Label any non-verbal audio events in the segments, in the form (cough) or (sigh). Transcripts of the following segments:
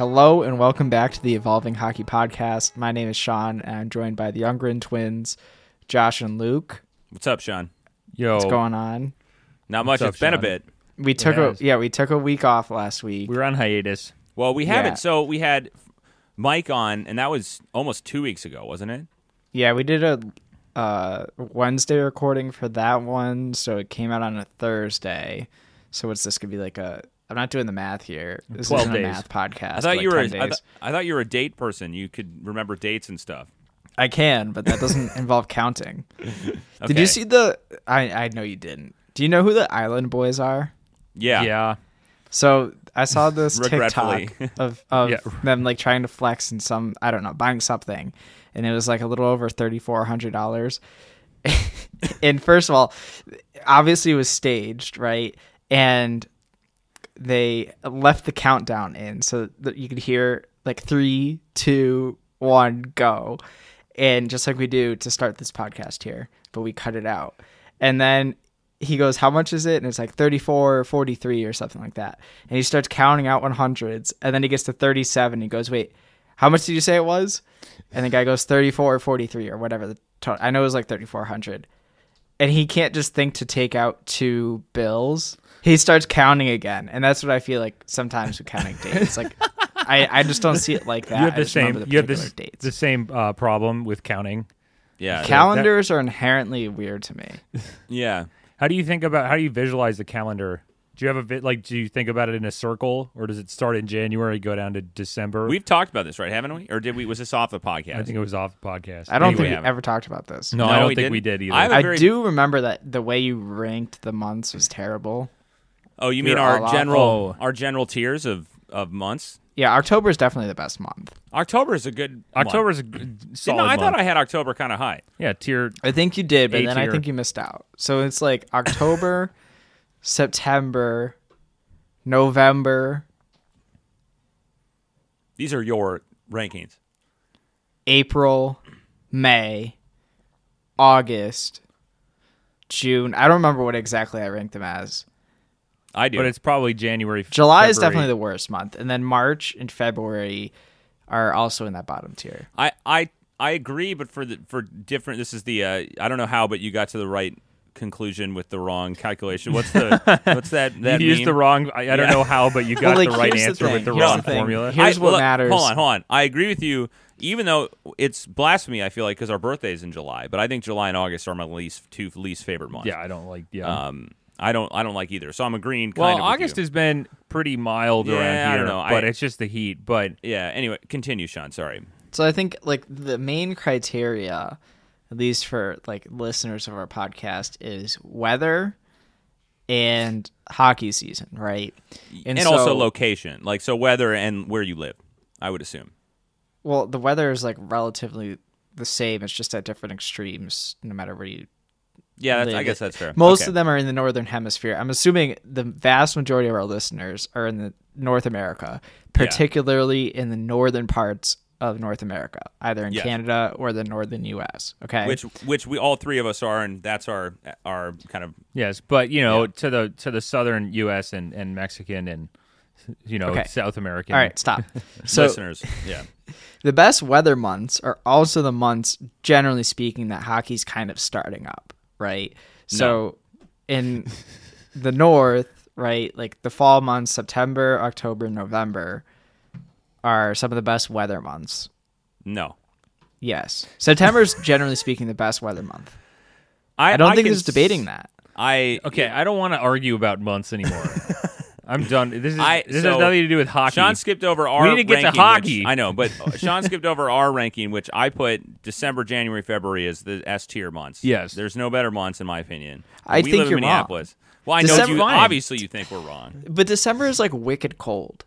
Hello and welcome back to the Evolving Hockey Podcast. My name is Sean and I'm joined by the Younggren twins, Josh and Luke. What's up, Sean? Yo, What's going on? Not much. Up, it's been a bit. We took a yeah, we took a week off last week. we were on hiatus. Well, we haven't. So we had Mike on, and that was almost two weeks ago, wasn't it? Yeah, we did a uh, Wednesday recording for that one, so it came out on a Thursday. So what's this gonna be like a? I'm not doing the math here. This 12 isn't days. a math podcast. I thought like you were. 10 I, th- I thought you were a date person. You could remember dates and stuff. I can, but that doesn't (laughs) involve counting. Did you see the? I I know you didn't. Do you know who the Island Boys are? Yeah. Yeah. So I saw this (laughs) TikTok of of Yeah. them like trying to flex in some I don't know buying something, and it was like a little over thirty four hundred dollars. (laughs) and first of all, obviously it was staged, right? And they left the countdown in so that you could hear like three, two, one, go, and just like we do to start this podcast here, but we cut it out, and then he goes, How much is it? And it's like 34 or 43 or something like that. And he starts counting out 100s. And then he gets to 37. He goes, Wait, how much did you say it was? And the guy goes, 34 or 43 or whatever the total. I know it was like 3,400. And he can't just think to take out two bills. He starts counting again. And that's what I feel like sometimes with counting (laughs) dates. Like, I, I just don't see it like that. You have the same. the you have the, particular s- dates. the same uh, problem with counting. Yeah. Calendars are inherently weird to me. (laughs) yeah. How do you think about? How do you visualize the calendar? Do you have a bit like? Do you think about it in a circle, or does it start in January, go down to December? We've talked about this, right? Haven't we? Or did we? Was this off the podcast? I think it was off the podcast. I don't Anyway, think we haven't. ever talked about this. No, No, I don't we think we didn't. did either. I have a I very- do remember that the way you ranked the months was terrible. Oh, you mean You're our all general Oh. our general tiers of of months? Yeah, October is definitely the best month. October is a good. October's a good, See, solid no, I month. thought I had October kind of high. yeah tier. I think you did, but A then I tier. think you missed out. So it's like (laughs) October, September, November, These are your rankings. April, May, August, June. I don't remember what exactly I ranked them as. I do. But it's probably January. July is definitely the worst month, and then March and February are also in that bottom tier. I I I agree, but for the for different. This is the uh, I don't know how, but you got to the right conclusion with the wrong calculation. What's the (laughs) what's that that you used meme? the wrong. I, I don't Yeah. know how, but you got Well, (laughs) like, the right here's the answer with the Here's wrong the formula. Here's I- what look, matters. Hold on, hold on. I agree with you. Even though it's blasphemy, I feel like because our birthday is in July, but I think July and August are my least two least favorite months. yeah, I don't like. Yeah. Um, I don't I don't like either. So I'm agreeing. Kind well, of with August you. has been pretty mild Yeah, around I here, don't know. but I- it's just the heat. But yeah. Anyway, continue, Sean. Sorry. So I think like the main criteria, at least for like listeners of our podcast, is weather and hockey season, right? And, so- also location, like so weather and where you live. I would assume. Well, the weather is like relatively the same. It's just at different extremes, no matter where you. Yeah, that's, I guess that's fair. Most Okay. of them are in the northern hemisphere. I'm assuming the vast majority of our listeners are in the North America, particularly in the northern parts of North America, either in Yes. Canada or the northern U.S. Okay, which which we all three of us are, and that's our our kind of yes, but you know, Yeah. to the to the southern U.S. and and Mexican and you know Okay. South American. all right, stop. (laughs) (laughs) So listeners. Yeah. (laughs) The best weather months are also the months, generally speaking, that hockey's kind of starting up, right? So in the north, right, like the fall months, September, October, November, are some of the best weather months. No. Yes. September's (laughs) generally speaking the best weather month. I, I don't think can there's debating that. I Okay, I don't want to argue about months anymore. (laughs) I'm done. This is I- this so, has nothing to do with hockey. Sean skipped over our. We need to get to ranking, hockey. which- I know, but (laughs) Sean skipped over our ranking, which I put December, January, February as the S tier months. Yes. there's no better months in my opinion. I we think live in you're wrong. Minneapolis. Well, I know you. Obviously, you think we're wrong. But December is like wicked cold.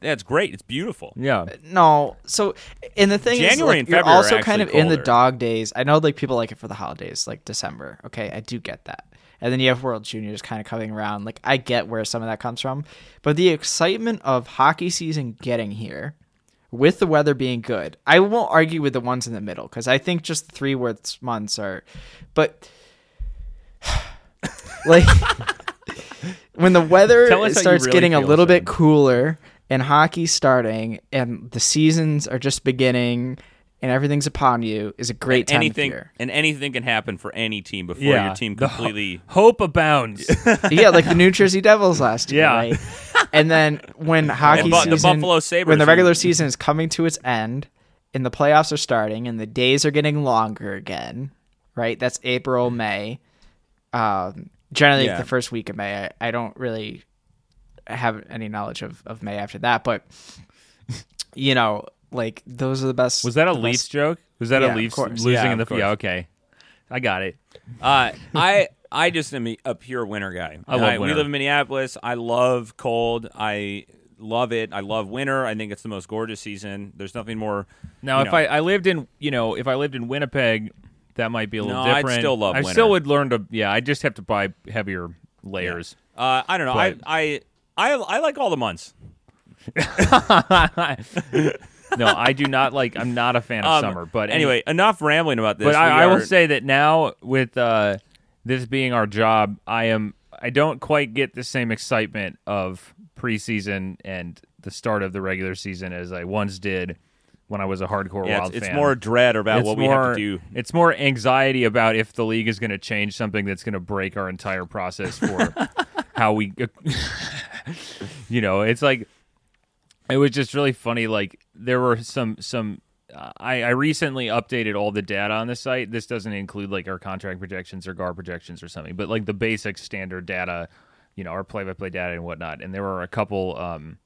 That's great. It's beautiful. yeah, No, so and the thing is, January like, and you're February are also kind of actually in the dog days. I know, like people like it for the holidays, like December. Okay, I do get that. And then you have World Juniors kind of coming around. Like I get where some of that comes from, but the excitement of hockey season getting here, with the weather being good, I won't argue with the ones in the middle because I think just the three worst months are, but (sighs) like (laughs) when the weather Tell us how you starts really getting a little bit cooler and hockey's starting and the seasons are just beginning and everything's upon you is a great time anything of year. and anything can happen for any team before Yeah. your team The ho- completely. Hope abounds. (laughs) (laughs) yeah, like the New Jersey Devils last year, Yeah. right? And then when (laughs) hockey And bu- the season, Buffalo Sabres when the regular season is coming to its end, and the playoffs are starting, and the days are getting longer again, right? That's April, May. Um, generally, Yeah. the first week of May. I, I don't really have any knowledge of, of May after that, but you know, like those are the best. Was that a the Leafs best- joke? Was that Yeah, a of Leafs losing Yeah, in the of course. yeah? Okay, I got it. Uh, I I just am a- a pure winter guy. I love We winter. live in Minneapolis. I love cold. I love it. I love winter. I think it's the most gorgeous season. There's nothing more. Now, if know, I, I lived in, you know, if I lived in Winnipeg, that might be a little No, I'd different. still love I winter. still would learn to. Yeah, I just have to buy heavier layers. uh, I don't know. I, I I I like all the months. (laughs) (laughs) no, I do not like. I'm not a fan of Um, summer. But anyway, enough rambling about this. but We I, I will are- say that now with uh, this being our job, I am. I don't quite get the same excitement of preseason and the start of the regular season as I once did when I was a hardcore yeah, Wild it's, it's fan. more dread about it's what we more, have to do. It's more anxiety about if the league is going to change something that's going to break our entire process for (laughs) how we, (laughs) you know, it's like it was just really funny. Like there were some some. Uh, I, I recently updated all the data on the site. This doesn't include like our contract projections or GAR projections or something, but like the basic standard data, you know, our play-by-play data and whatnot. And there were a couple um,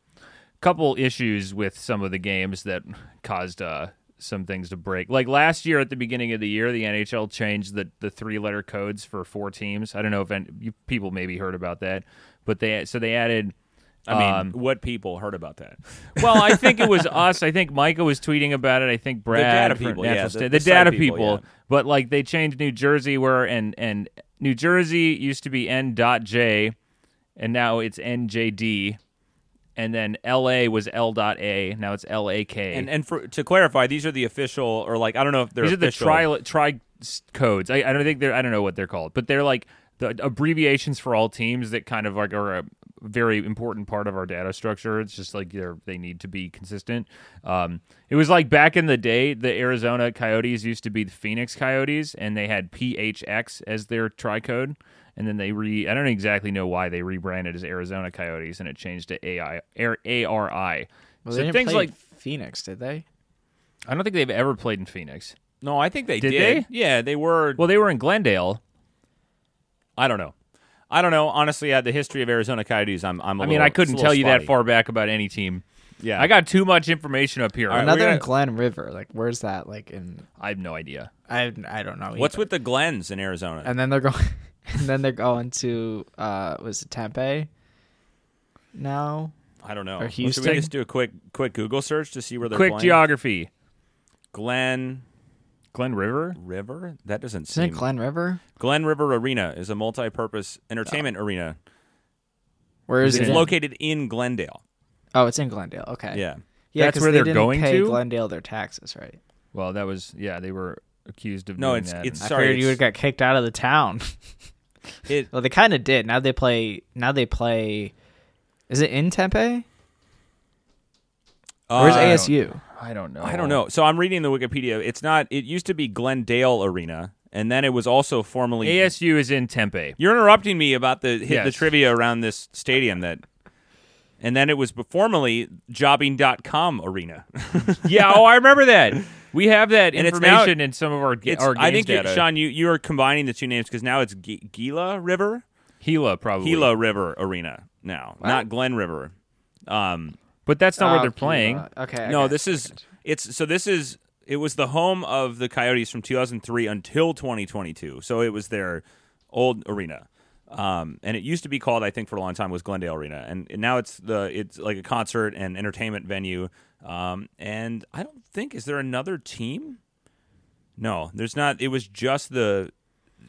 couple issues with some of the games that caused uh, some things to break. Like last year at the beginning of the year, the NHL changed the, the three letter codes for four teams. I don't know if any, people maybe heard about that, but they so they added. I mean, um, what people heard about that? (laughs) well, I think it was us. I think Micah was tweeting about it. I think Brad, the data people, yeah, the- the the, data people, people. yeah. But like they changed New Jersey where and and New Jersey used to be N.J, and now it's NJD, and then L.A. was L.A. Now it's L.A.K. And and for, to clarify, these are the official, or like I don't know if they're These are the official. tri tri codes. I, I don't think they're. I don't know what they're called, but they're like the abbreviations for all teams that kind of like are a very important part of our data structure. It's just like they're they need to be consistent. Um, it was like back in the day, the Arizona Coyotes used to be the Phoenix Coyotes, and they had PHX as their tri code. And then they re I don't exactly know why they rebranded as Arizona Coyotes and it changed to AI A R I. Well, so things like Phoenix, did they? I don't think they've ever played in Phoenix. No, I think they Did did. they? Yeah, they were. Well, they were in Glendale. I don't know. I don't know. Honestly, at the history of Arizona Coyotes, I'm. I'm a I mean, little- I couldn't it's a tell you that far back about any team. Yeah, I got too much information up here. All right, Another we're in gonna- Glen River. Like, where's that? Like in I have no idea. I I don't know. What's either. with the Glens in Arizona? And then they're going. (laughs) and then they're going to uh was it Tempe? No. I don't know. Or Well, Should we just do a quick quick Google search to see where they're Quick playing? geography. Glen Glen River. River? That doesn't Isn't seem. it Glen River? Glen River Arena is a multi-purpose entertainment arena. Where is Is it? It's in- in? located in Glendale. Oh, it's in Glendale. Okay. Yeah. Yeah, That's 'cause where they they're didn't going pay to? Glendale their taxes, right? Well, that was yeah. They were accused of No, doing it's- that. it's- I Sorry, figured you it's- would get kicked out of the town. (laughs) It well, they kind of did. Now they play. Now they play. Is it in Tempe? Where's uh, ASU? I don't know. I don't know. So I'm reading the Wikipedia. It's not. It used to be Glendale Arena, and then it was also formerly. ASU is in Tempe. You're interrupting me about the hit the trivia around this stadium that. And then it was formerly Jobing.com arena. (laughs) yeah. Oh, I remember that. We have that And it's now- information in some of our, ga- It's, our I think, you, data. Sean, you, you are combining the two names because now it's G- Gila River? Gila probably. Gila River Arena now, not Glen River. Um, but that's not where Oh, they're playing. Okay. No, got this is it's so this is it was the home of the Coyotes from 2003 until 2022. So it was their old arena. Um, and it used to be called, I think, for a long time was Glendale Arena, and, and now it's the it's like a concert and entertainment venue. Um, and I don't think is there another team? No, there's not. It was just the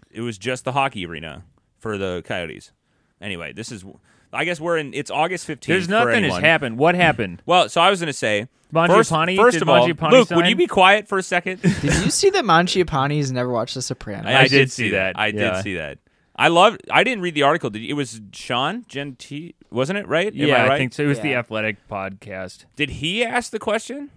it was just the hockey arena for the Coyotes. Anyway, this is I guess we're in. It's August 15th. There's for nothing has happened. What hmm. happened? Well, so I was going to say, Mangiapane? first, first Did of all, Mangiapane Luke, would you be quiet for a second? (laughs) Did you see that Mangiapane's never watched The Sopranos? I did see that, I yeah. did see that. I love. I didn't read the article. Did you, it was Sean Gentille, wasn't it? Right? Am yeah, I, right? think so. It was the Athletic podcast. Did he ask the question?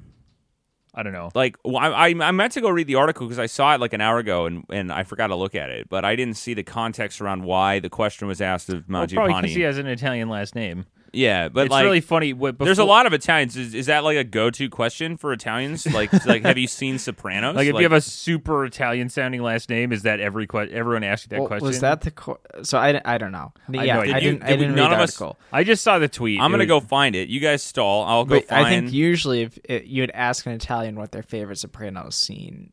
I don't know. Like, well, I, I I meant to go read the article because I saw it like an hour ago and, and I forgot to look at it, but I didn't see the context around why the question was asked of Well, probably because he has an Italian last name. Yeah, but it's like, really funny. What, there's a lot of Italians. Is, is that like a go-to question for Italians? Like, (laughs) like have you seen Sopranos? Like if you have a super Italian sounding last name, is that every que- everyone asks you that Well, question? was that the qu- so I, I don't know. I yeah, know. I, Did you- didn't I did we- didn't none read the of us- article. I just saw the tweet. I'm It gonna was- go find it. You guys stall. I'll go find. I think usually if it, you'd ask an Italian what their favorite Sopranos scene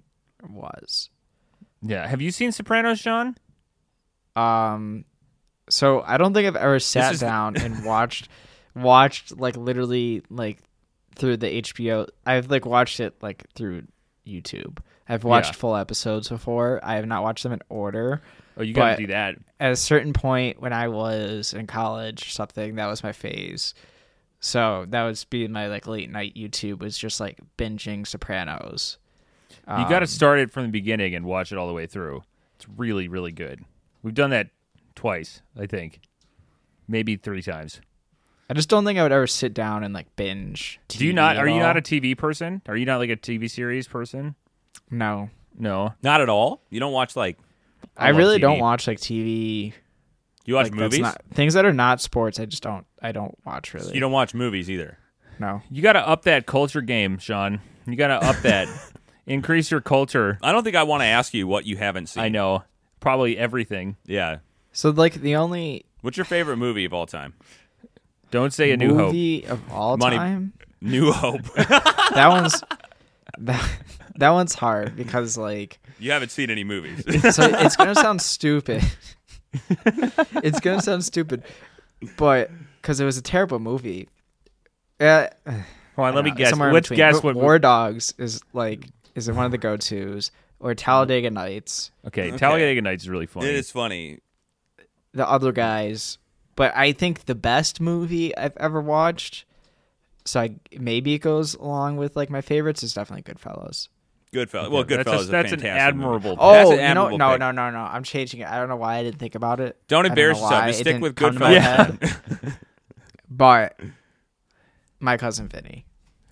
was. Yeah. Have you seen Sopranos, Sean? Um, so I don't think I've ever sat is- down (laughs) and watched watched like literally like through the HBO. I've like watched it like through YouTube. I've watched Yeah. full episodes before. I have not watched them in order. Oh, you gotta do that. At a certain point when I was in college, or something that was my phase. So that was being my like late night YouTube was just like binging Sopranos. You got to Um, start it from the beginning and watch it all the way through. It's really, really good. We've done that twice, I think, maybe three times. I just don't think I would ever sit down and like binge. Do you not? at Are you not a TV person? Are you not like a TV series person? no? No. not at all. You don't watch like I I, really TV. don't watch like TV. you watch like, movies. Not, things that are not sports. I just don't. I don't watch really. You don't watch movies either. No. You got to up that culture game, Sean. You got to up that. (laughs) Increase your culture. I don't think I want to ask you what you haven't seen. I know. Probably everything. Yeah. So like the only What's your favorite movie of all time? Don't say a new hope. movie of all Money- time. New Hope. (laughs) That one's that, that one's hard because like you haven't seen any movies. so (laughs) it's gonna sound stupid. it's gonna sound stupid, but because it was a terrible movie. Uh, Hold on, let me guess. somewhere in Let's between. guess But what. War Dogs is like is it one of the go tos or Talladega Nights. okay, Okay. Talladega Nights is really funny. it is funny. The other guys, but I think the best movie I've ever watched. So I, maybe it goes along with like my favorites is definitely Goodfellas. Goodfellas. Well, That's a- Goodfellas is a that's an fantastic movie. admirable. Oh, That's an you know, admirable no, pick. no, no, no. I'm changing it. I don't know why I didn't think about it. Don't I don't embarrass know yourself. Just stick with come to Goodfellas. head. But my cousin Vinny.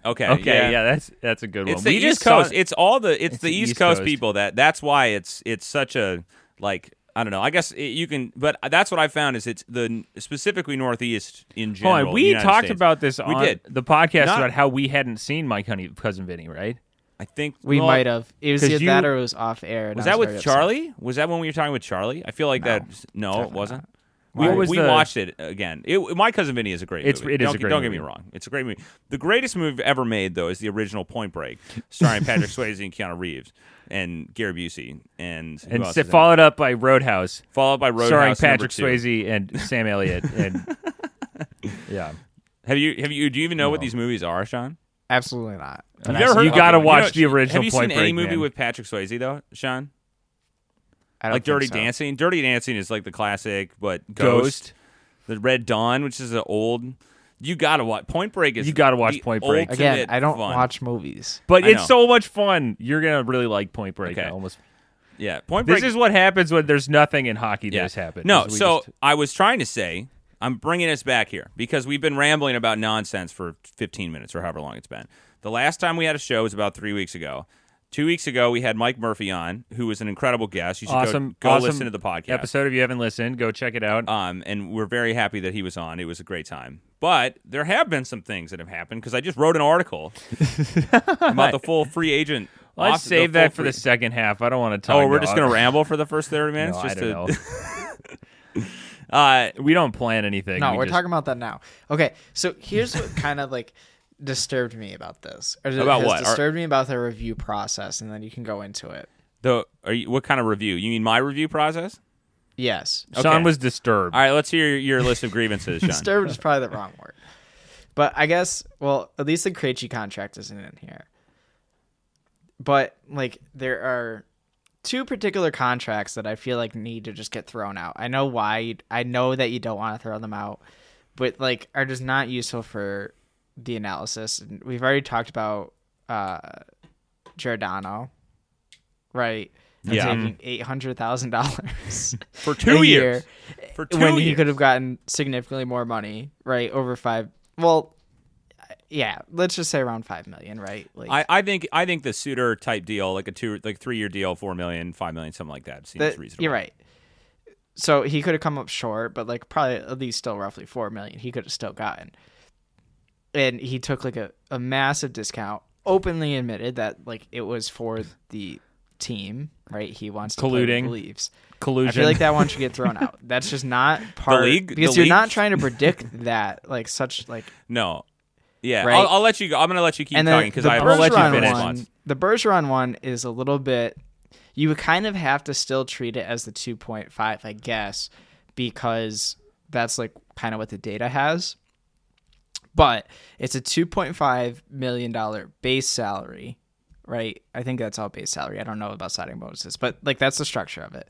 Okay. Okay, yeah. that's that's a good It's one. the we East just saw- It's all the. It's, It's the, the East East Coast, Coast. people that. That's why it's it's such a like. I don't know. I guess it, you can, but that's what I found is it's the specifically Northeast in Hold general. on, we United talked States. about this We did. the podcast Not- about how we hadn't seen my cousin, cousin Vinny, right? I think We well, might have. It was 'cause either you- that or it was off air. Was that very with upset. Charlie? Was that when we were talking with Charlie? I feel like No, that. No, it wasn't. not. We, What we the- watched it again. It, my cousin Vinny is a great It's- movie. it is don't, a great don't get me wrong. It's a great movie. The greatest movie ever made, though, is the original Point Break, starring (laughs) Patrick Swayze and Keanu Reeves and Gary Busey and And else s- is followed up by Roadhouse, followed by Roadhouse, starring Patrick two. Swayze and Sam (laughs) Elliott. And (laughs) yeah, Have you have you do you even know what these movies are, Sean? Absolutely not. You've I never heard? You gotta okay, watch know- the original Have you Point seen any movie man. with Patrick Swayze though, Sean? I don't Like think Dirty so. Dancing. Dirty Dancing is like the classic, but Ghost, Ghost. the Red Dawn, which is an old. You gotta watch Point Break. Is You gotta watch the Point Break. Again, I don't fun. watch movies. But I it's know. so much fun. You're gonna really like Point Break. Okay. Almost. Yeah, Point Break. This is what happens when there's nothing in hockey. yeah. Does happen. No, so just- I was trying to say, I'm bringing us back here because we've been rambling about nonsense for 15 minutes or however long it's been. The last time we had a show was about three weeks ago. Two weeks ago, we had Mike Murphy on, who was an incredible guest. You should awesome. go, go awesome listen to the podcast. episode. If you haven't listened, go check it out. Um, and we're very happy that he was on. It was a great time. But there have been some things that have happened because I just wrote an article (laughs) about the full free agent. Let's off- save that for free- the second half. I don't want to talk. Oh, we're just gonna ramble for the first thirty (laughs) minutes. No, just I don't to, know. (laughs) Uh, we don't plan anything. No, we we're just- talking about that now. Okay, so here's what kind of like disturbed me about this. Or About has what? Are- Disturbed me about the review process, and then you can go into it. the are you, what kind of review? You mean my review process? Yes, Okay. Sean was disturbed. All right, let's hear your list of grievances, Sean. disturbed is probably the wrong word, but I guess well, at least the Krejci contract isn't in here. But like, there are two particular contracts that I feel like need to just get thrown out. I know why. I know that you don't want to throw them out, but like, are just not useful for the analysis. And we've already talked about uh, Giordano, right? Yeah. taking eight hundred thousand dollars (laughs) for two years. year For two when years. he could have gotten significantly more money, right? Over five. Well, yeah, let's just say around five million, right? Like I, I think I think the suitor type deal, like a two like three year deal, four million, five million, something like that, seems that- reasonable. you're right. So he could have come up short, but like probably at least still roughly four million. He could have still gotten, and he took like a, a massive discount. Openly admitted that like it was for the team, right? He wants to play Colluding. the Leafs. Collusion. I feel like that one should get thrown out. (laughs) That's just not part league- because the you're not trying to (laughs) predict that like such like No. Yeah, Right. I'll, I'll let you go. I'm going to let you keep and talking because I gonna let you finish. one. The Bergeron one is a little bit. You would kind of have to still treat it as the 2.5, I guess, because that's like kind of what the data has. But it's a 2.5 million dollar base salary, right? I think that's all base salary. I don't know about signing bonuses, but like that's the structure of it.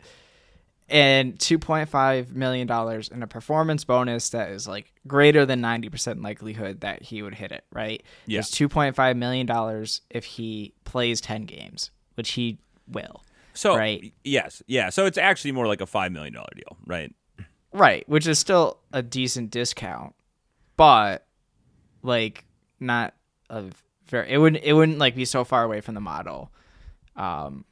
And 2.5 million dollars in a performance bonus that is like greater than 90% likelihood that he would hit it, right? Yeah. It's 2.5 million dollars if he plays 10 games, which he will. So Right. yes, yeah. So it's actually more like a five million dollar deal, right? Right, which is still a decent discount, but like not a very it wouldn't it wouldn't like be so far away from the model um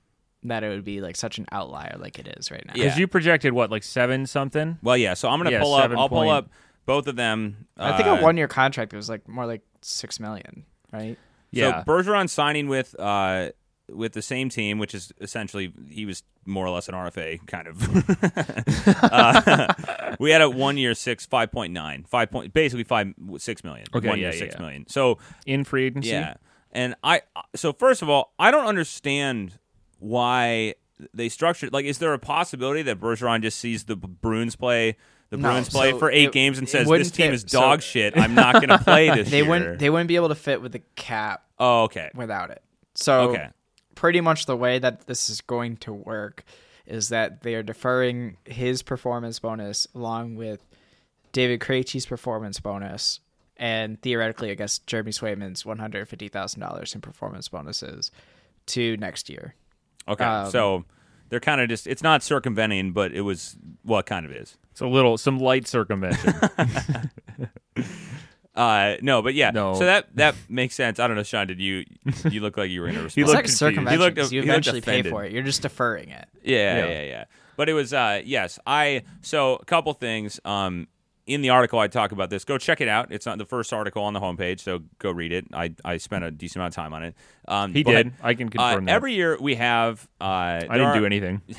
that it would be like such an outlier like it is right now. Yeah. Because you projected what, like seven something? Well, yeah. So I'm going to Yeah, pull up. seven I'll pull up both of them. I think uh, a one year contract was like more like 6 million, right? Yeah. So Bergeron signing with uh with the same team, which is essentially he was more or less an RFA kind of. (laughs) uh, (laughs) we had a one year six five point nine five point basically five six million. Okay, one yeah, year yeah, six yeah. million. So In free agency? yeah, and I so first of all, I don't understand why they structured like. Is there a possibility that Bergeron just sees the Bruins play? The No, Bruins play so for eight it- games and says this team fit- is dog so- shit. I'm not going (laughs) to play this They year. wouldn't they wouldn't be able to fit with the cap oh, okay. without it. So Okay. Pretty much the way that this is going to work is that they are deferring his performance bonus along with David Krejci's performance bonus and theoretically, I guess Jeremy Swayman's one hundred fifty thousand dollars in performance bonuses to next year. Okay, Um, so they're kind of just—it's not circumventing, but it was well, it kind of is. It's a little, some light circumvention. (laughs) (laughs) Uh, no, but yeah, No. so that that makes sense. I don't know, Sean. Did you you look like you were in a (laughs) response? He It's like confused. circumvention. He looked- 'cause you he looked eventually pay offended. for it. You're just deferring it. Yeah, Yeah. yeah, yeah, But it was uh yes, I so a couple things um in the article I talk about this. Go check it out. It's not the first article on the homepage, so go read it. I I spent a decent amount of time on it. Um He but, did. I can Uh, confirm that. every year we have uh I didn't are- do anything. (laughs)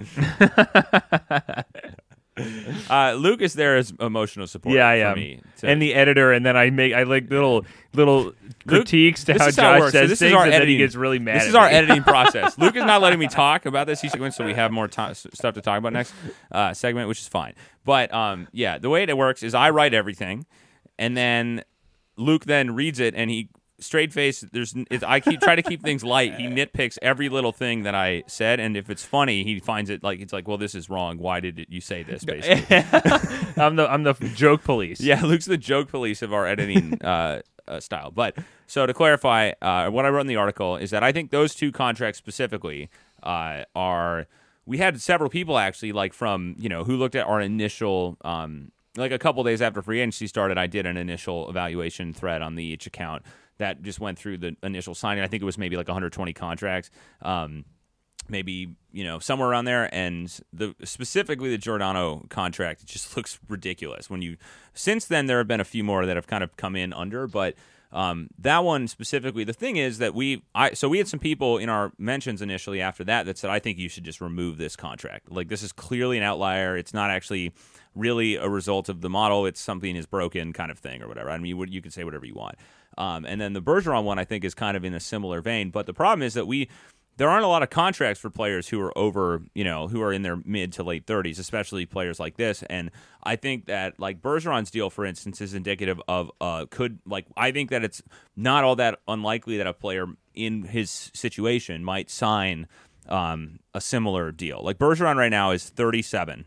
(laughs) (laughs) Uh Luke is there as emotional support Yeah, I am. me. to- and the editor, and then I make I like little little (laughs) critiques to this how is how it Josh works. So says this is things, our and then editing- he gets really mad. This at is our me. editing (laughs) process. Luke is not letting me talk about this sequence, so we have more stuff to talk about next uh, segment, which is fine. But um, yeah, the way it works is I write everything, and then Luke then reads it, and he straight face. There's I keep try to keep things light. He nitpicks every little thing that I said, and if it's funny, he finds it like it's like, well, this is wrong. Why did you say this? Basically, (laughs) I'm the I'm the joke police. yeah, Luke's the joke police of our editing (laughs) uh, uh, style. But so to clarify, uh, what I wrote in the article is that I think those two contracts specifically uh, are. We had several people actually, like from you know, who looked at our initial. Um, like a couple days after free agency started, I did an initial evaluation thread on the each account that just went through the initial signing. I think it was maybe like 120 contracts. Um, maybe you know somewhere around there. And the specifically the Giordano contract just (laughs) looks ridiculous when you since then there have been a few more that have kind of come in under. But um, that one specifically the thing is that we I so we had some people in our mentions initially after that that said I think you should just remove this contract. Like this is clearly an outlier. It's not actually really a result of the model. It's something is broken kind of thing or whatever. I mean you, you can say whatever you want um, and then the Bergeron one I think is kind of in a similar vein but the problem is that we there aren't a lot of contracts for players who are over, you know, who are in their mid to late 30s, especially players like this. And I think that, like, Bergeron's deal, for instance, is indicative of, uh, could, like, I think that it's not all that unlikely that a player in his situation might sign um, a similar deal. Like, Bergeron right now is 37.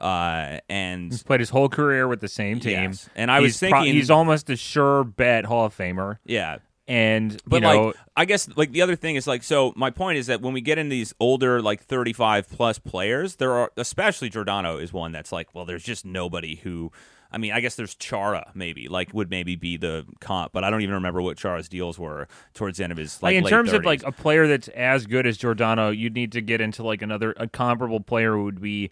Uh, and He's played his whole career with the same team. Yes. And I was He's pro- thinking- he's almost a sure bet Hall of Famer. Yeah. and But you know, like, I guess like the other thing is like, so my point is that when we get in these older like 35 plus players, there are especially Giordano is one that's like, well, there's just nobody who. I mean, I guess there's Chara maybe like would maybe be the comp, but I don't even remember what Chara's deals were towards the end of his like, like in terms 30s. of like a player that's as good as Giordano, you'd need to get into like another a comparable player who would be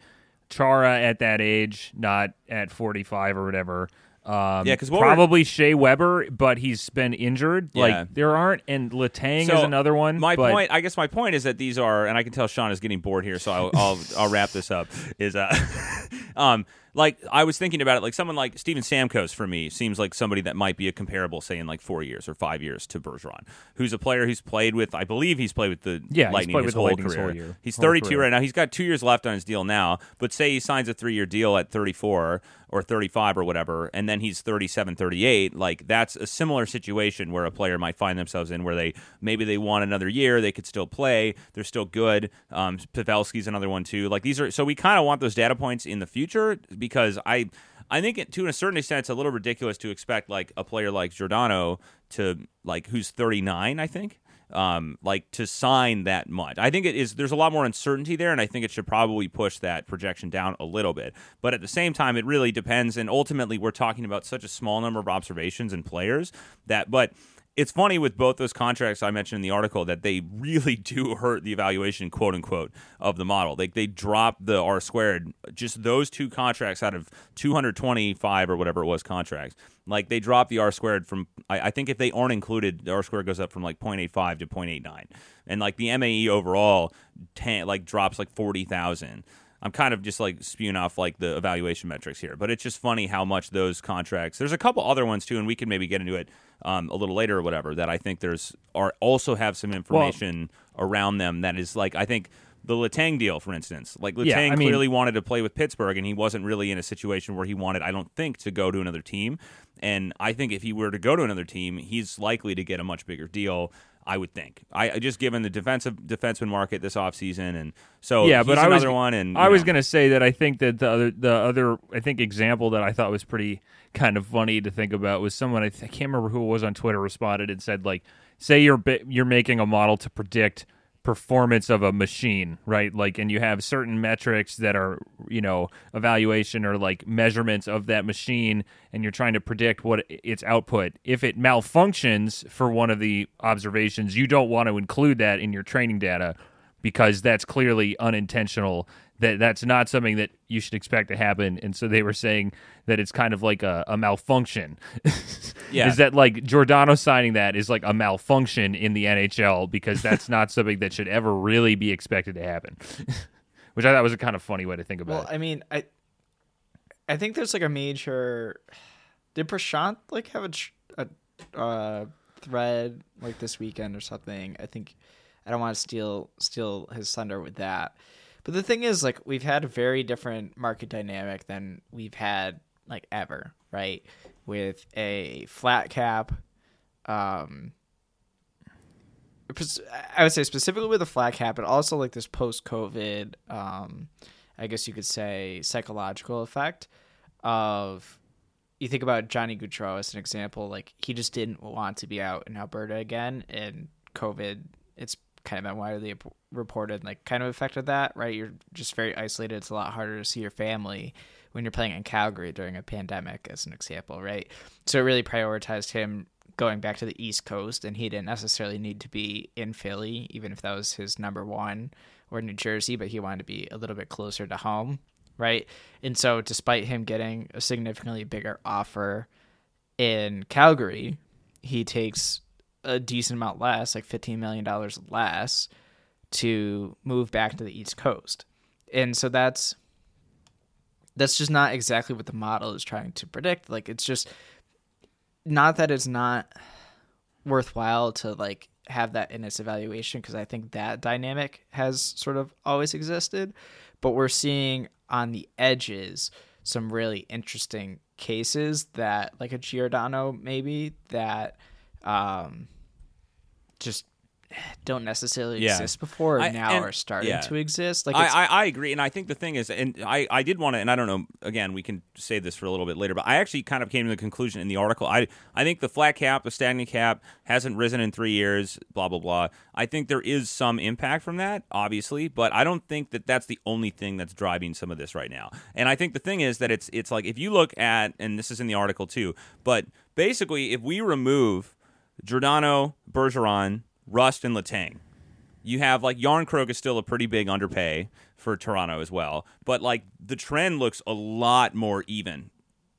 Chara at that age, not at 45 or whatever. Um, Yeah, 'cause what we're- probably Shea Weber, but he's been injured. Yeah. Like there aren't, and Letang So, is another one. My but- point, I guess, my point is that these are, and I can tell Sean is getting bored here, so I'll I'll, I'll wrap this up. Is uh, (laughs) um, like I was thinking about it, like someone like Steven Stamkos for me seems like somebody that might be a comparable, say in like four years or five years to Bergeron, who's a player who's played with, I believe he's played with the Yeah, Lightning his whole career. whole year- He's whole 32 career. right now. He's got two years left on his deal now, but say he signs a three year deal at 34 or 35 or whatever, and then he's 37, 38. Like that's a similar situation where a player might find themselves in where they maybe they want another year, they could still play, they're still good. Um, Pavelski's another one too. Like these are so we kind of want those data points in the future because I. I think it, to a certain extent it's a little ridiculous to expect like a player like Giordano to like who's 39 I think um, like to sign that much. I think it is. There's a lot more uncertainty there, and I think it should probably push that projection down a little bit. But at the same time, it really depends. And ultimately, we're talking about such a small number of observations and players that. But it's funny with both those contracts I mentioned in the article that they really (laughs) do hurt the evaluation, quote unquote, of the model. They they drop the R squared. Just those two contracts out of 225 or whatever it was contracts. Like they drop the R squared from. I, I think if they aren't included, the R squared goes up from like 0.85 to 0.89, and like the MAE overall, 10, like drops like 40,000. I'm kind of just like spewing off like the evaluation metrics here, but it's just funny how much those contracts. There's a couple other ones too, and we can maybe get into it um, a little later or whatever. That I think there's are also have some information around them that is like I think the Letang deal, for instance. Like Letang Yeah, I mean- clearly wanted to play with Pittsburgh, and he wasn't really in a situation where he wanted, I don't think, to go to another team. And I think if he were to go to another team, he's likely to get a much bigger deal. I would think. I just given the defensive defenseman market this offseason, and so yeah, but I was one. And I you was gonna say that I think that the other the other I think example that I thought was pretty kind of funny to think about was someone I, th- I can't remember who it was on Twitter responded and said like say you're bi- you're making a model to predict performance of a machine right like and you have certain metrics that are you know evaluation or like measurements of that machine and you're trying to predict what its output if it malfunctions for one of the observations you don't want to include that in your training data because that's clearly unintentional. That that's not something that you should expect to happen. And so they were saying that it's kind of like a, a malfunction. (laughs) Yeah. is that like Giordano signing that is like a malfunction in the NHL because that's (laughs) not something that should ever really be expected to happen. (laughs) Which I thought was a kind of funny way to think about Well, it. I mean, I I think there's like a major. Did Prashant like have a a uh, thread like this weekend or something? I think I don't want to steal steal his thunder with that. But the thing is, like, we've had a very different market dynamic than we've had like ever, right? With a flat cap, um, I would say specifically with a flat cap, but also like this post COVID, um, I guess you could say psychological effect of you think about Johnny Gaudreau as an example, like he just didn't want to be out in Alberta again, and COVID, it's kind of been widely reported, like kind of affected that, right? You're just very isolated. It's a lot harder to see your family when you're playing in Calgary during a pandemic, as an example, right? So it really prioritized him going back to the East Coast, and he didn't necessarily need to be in Philly, even if that was his number one, or New Jersey, but he wanted to be a little bit closer to home, right? And so, despite him getting a significantly bigger offer in Calgary, he takes a decent amount less, like $15 million less, to move back to the East Coast. And so that's that's just not exactly what the model is trying to predict. Like it's just not that it's not worthwhile to like have that in its evaluation because I think that dynamic has sort of always existed, but we're seeing on the edges some really interesting cases that like a Giordano maybe that um just eh, don't necessarily Yeah. exist before I- now and- are starting yeah. to exist. Like I, I, I agree, and I think the thing is, and I, I did want to, and I don't know. Again, we can save this for a little bit later, but I actually kind of came to the conclusion in the article. I I think the flat cap, the stagnant cap, hasn't risen in three years. Blah blah blah. I think there is some impact from that, obviously, but I don't think that that's the only thing that's driving some of this right now. And I think the thing is that it's it's like if you look at, and this is in the article too, but basically, if we remove Giordano, Bergeron, Rust, and Letang you have like Järnkrok is still a pretty big underpay for Toronto as well, but like the trend looks a lot more even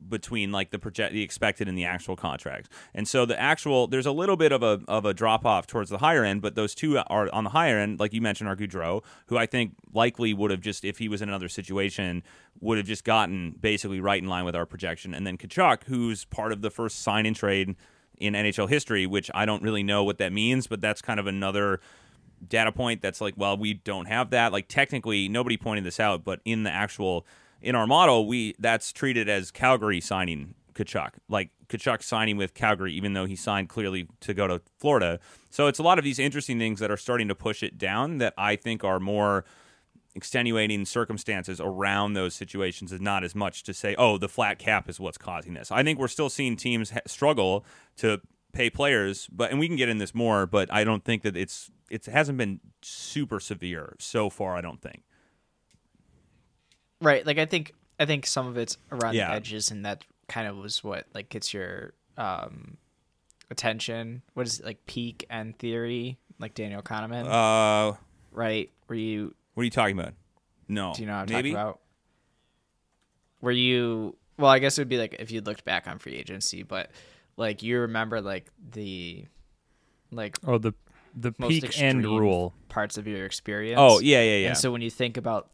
between like the project the expected and the actual contracts. And so the actual there's a little bit of a of a drop off towards the higher end, but those two are on the higher end, like you mentioned, are Gaudreau, who I think likely would have just if he was in another situation would have just gotten basically right in line with our projection, and then Tkachuk, who's part of the first sign in trade in NHL history, which I don't really know what that means, but that's kind of another data point that's like, well, we don't have that. Like technically, nobody pointed this out, but in the actual in our model, we that's treated as Calgary signing Tkachuk, like Tkachuk signing with Calgary, even though he signed clearly to go to Florida. So it's a lot of these interesting things that are starting to push it down that I think are more extenuating circumstances around those situations is not as much to say, oh, the flat cap is what's causing this. I think we're still seeing teams ha- struggle to pay players, but and we can get in this more, but I don't think that it's it hasn't been super severe so far. I don't think. right. Like I think I think some of it's around Yeah. the edges, and that kind of was what like gets your um attention. What is it like peak end theory? Like Daniel Kahneman, Uh, right? Where you what are you talking about? No, do you know what I'm maybe. talking about? Where you well, I guess it would be like if you looked back on free agency, but like you remember like the like Oh, the the peak end rule. parts of your experience. Oh yeah, yeah, yeah. And so when you think about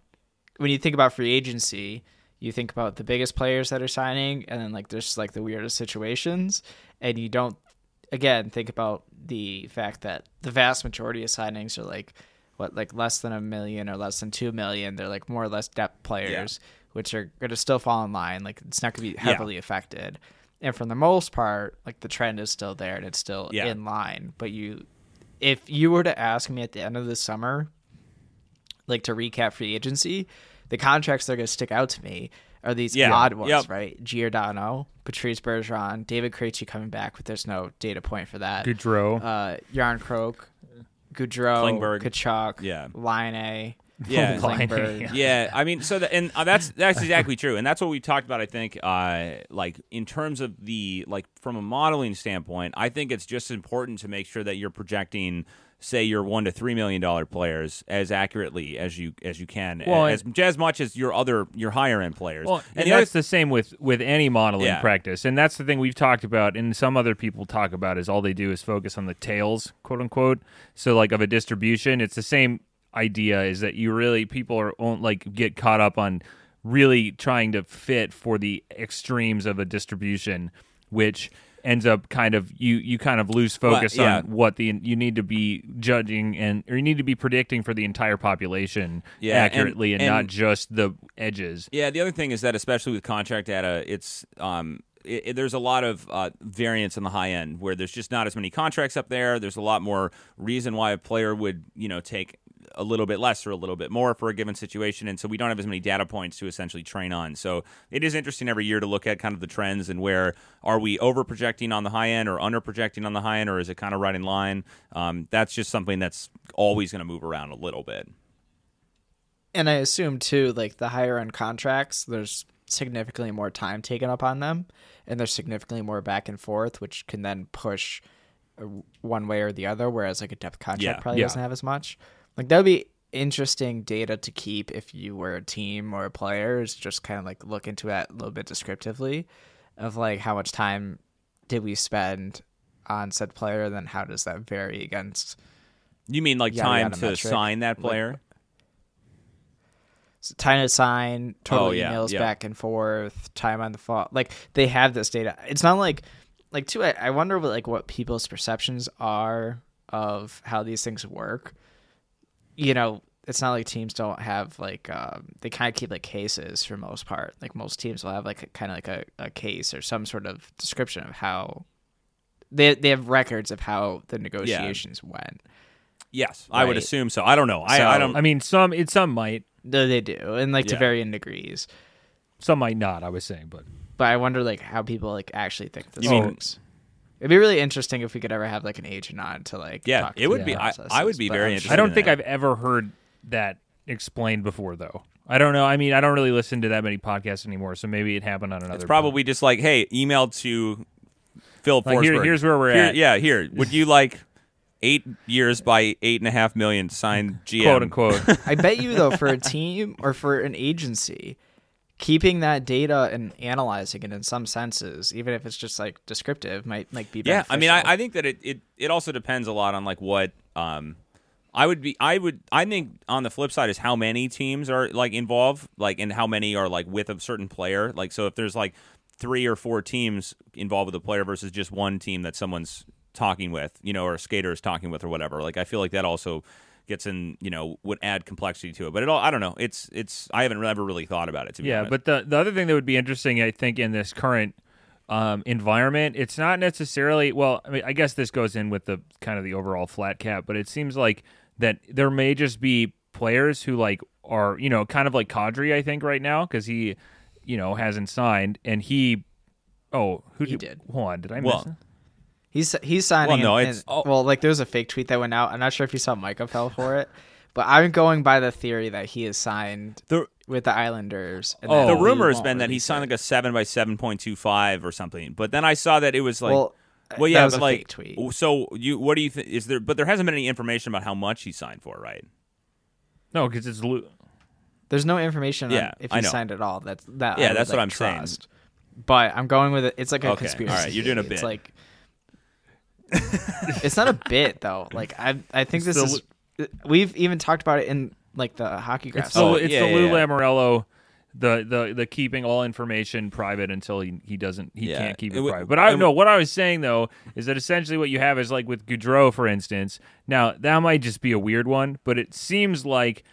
when you think about free agency, you think about the biggest players that are signing, and then like there's like the weirdest situations, and you don't again think about the fact that the vast majority of signings are like what like less than a million or less than two million. They're like more or less depth players, which are going to still fall in line. Like it's not going to be heavily affected. And for the most part, like the trend is still there and it's still Yeah. in line. But you, if you were to ask me at the end of the summer, like to recap free agency, the contracts that are going to stick out to me are these Yeah. odd ones, Yep. right? Giordano, Patrice Bergeron, David Krejci coming back, but there's no data point for that. Gaudreau. Uh, Järnkrok, Gaudreau, Klingberg. Tkachuk, Yeah. Line A, (laughs) Yeah. (laughs) Klingberg. yeah, I mean, so the, and uh, that's that's exactly true, and that's what we talked about. I think, uh, like in terms of the like from a modeling standpoint, I think it's just important to make sure that you're projecting, say, your one to three million dollar players as accurately as you as you can, Well, as as much as your other your higher end players. Well, and, the other that's the same with with any modeling Yeah. practice, and that's the thing we've talked about, and some other people talk about is all they do is focus on the tails, quote unquote. So like of a distribution, it's the same idea is that you really people are won't like get caught up on really trying to fit for the extremes of a distribution, which ends up kind of you you kind of lose focus yeah. on what the you need to be judging and or you need to be predicting for the entire population Yeah, accurately and, and- not just the edges. Yeah, the other thing is that especially with contract data, it's um, it, it- there's a lot of uh, variance in the high end where there's just not as many contracts up there. There's a lot more reason why a player would you know take a little bit less or a little bit more for a given situation, and so we don't have as many data points to essentially train on. So it is interesting every year to look at kind of the trends and where are we over projecting on the high end or under projecting on the high end, or is it kind of right in line? Um, that's just something that's always going to move around a little bit. And I assume too, like the higher end contracts, there's significantly more time taken up on them, and there's significantly more back and forth, which can then push uh, one way or the other. Whereas like a depth contract Yeah, probably yeah. doesn't have as much. Like that would be interesting data to keep if you were a team or a player. Is just kind of like look into that a little bit descriptively, of like how much time did we spend on said player, then how does that vary against You mean like Yada, time yada to metric. sign that Like, player? So time to sign, total Oh, yeah, emails yeah. back and forth, time on the phone. Like they have this data. It's not like like too. I, I wonder what like what people's perceptions are of how these things work. You know, it's not like teams don't have like um, they kind of keep like cases for most part. Like most teams will have like a, kind of like a, a case or some sort of description of how they they have records of how the negotiations went. Yes, I would assume so. I don't know. I, So- I don't. I mean, some it some might, No, they do, and like to varying degrees. some might not. I was saying, but But I wonder like how people like actually think this You mean- works. It'd be really interesting if we could ever have like an agent on to like Yeah, talk it would be- I- I would be but very I'm interested I don't in think that. I've ever heard that explained before, though. I don't know. I mean, I don't really listen to that many podcasts anymore, so maybe it happened on another. It's probably just like, hey, email to Phil Like, here- here's where we're Here- at. Yeah, here. Would you (laughs) like eight years by eight and a half million signed GM? quote unquote. I bet you though, for a team or for an agency, keeping that data and analyzing it in some senses, even if it's just like descriptive, might like be Yeah, I mean, I. I think that it, it it also depends a lot on like what um I would be I would I think on the flip side is how many teams are like involved like and how many are like with a certain player like so if there's like three or four teams involved with a player versus just one team that someone's talking with you know or a skater is talking with or whatever like I feel like that also gets in you know would add complexity to it but it all I don't know it's it's I haven't ever really thought about it to be yeah, honest. but the the other thing that would be interesting, I think, in this current um, environment, it's not necessarily. Well, I mean, I guess this goes in with the kind of the overall flat cap, but it seems like that there may just be players who like are you know kind of like Kadri, I think, right now because he you know hasn't signed and he. Oh, who He did. Hold on, did I miss? Well, it? He's he's signing. Well, no, and- it's- and- well, like there was a fake tweet that went out. I'm not sure if you saw Micah fell for it, but I'm going by the theory that he is signed the with the Islanders. And Oh. the rumor has been that he signed it. like a seven by seven point two five or something. But then I saw that it was like, well, well, that yeah, was but a like, fake tweet. so you, what do you think? Is there? But there hasn't been any information about how much he signed for, right? No, because it's Lu- There's no information Yeah, on if he signed at all. That's that. Yeah, I would, that's what I'm saying. trust. But I'm going with it. It's like a Okay, conspiracy. all right, you're doing a theory. It's bit. like it's not a bit though. Like I, I think this It's is. We've even talked about it in like the hockey graphs. It's the, Oh, it's yeah, the yeah, Lou yeah. Lamoriello, the, the the keeping all information private until he, he doesn't he Yeah. can't keep It it, w- private. But I and- know what I was saying though is that essentially what you have is like with Gaudreau, for instance. Now that might just be a weird one, but it seems like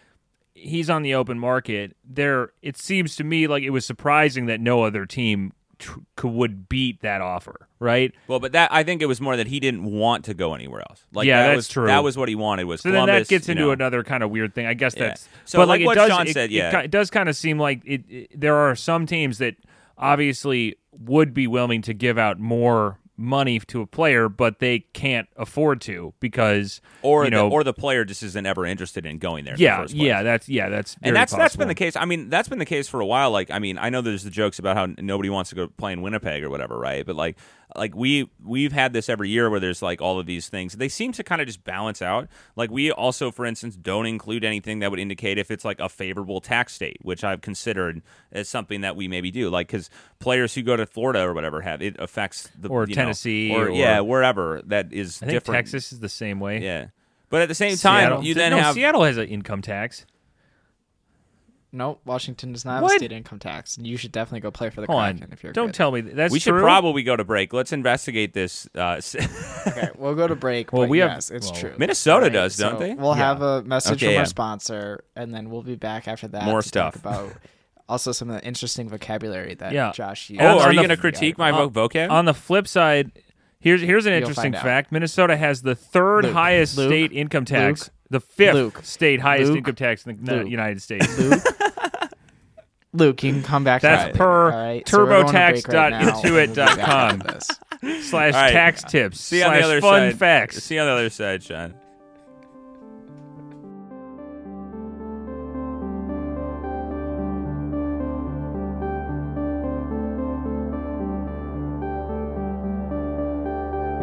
he's on the open market. There, it seems to me like it was surprising that no other team tr- would beat that offer, right? Well, but that I think it was more that he didn't want to go anywhere else. Like, Yeah, that that's was, true. That was what he wanted. Was So Columbus, then that gets into know. another kind of weird thing. I guess Yeah. that's So, but like like, what it does, Sean it, said, yeah. ki- it does kind of seem like it, it- There are some teams that obviously would be willing to give out more money to a player, but they can't afford to because or you know, the, or the player just isn't ever interested in going there. in yeah, the first place. yeah, that's yeah, that's and that's that's been the case. I mean, that's been the case for a while. Like, I mean, I know there's the jokes about how nobody wants to go play in Winnipeg or whatever, right? But like, like we we've had this every year where there's like all of these things. They seem to kind of just balance out. Like we also, for instance, don't include anything that would indicate if it's like a favorable tax state, which I've considered as something that we maybe do. Like because players who go to Florida or whatever have it affects the Or you know, Tennessee or, or- yeah wherever that is I think different. Texas is the same way. yeah. But at the same time, Seattle, you then no, have Seattle has an income tax. No, Washington does not have What? a state income tax, and you should definitely go play for the Hold Kraken on, if you're don't good. tell me that. that's we should probably go to break. Let's investigate this. Uh, (laughs) Okay, we'll go to break. Well, but we have- yes, it's well, true. Minnesota Alright, does, don't so they? We'll Yeah. have a message Okay, from yeah. our sponsor, and then we'll be back after that. More to talk stuff. about also some of the interesting vocabulary that Yeah. Josh used. Oh, are you going to critique my on- vo- vocab? On the flip side, here's here's an You'll interesting fact. Minnesota has the third Luke. highest Luke. state income tax, Luke. The fifth Luke. state highest Luke. income tax in the Luke. United States. Luke, (laughs) Luke, you can come back. That's to that per later, all right? So we're going to break right now, and we'll be back turbotax.intuit.com. after this. slash tax tips See you on slash the other fun side. facts. See you on the other side, Sean.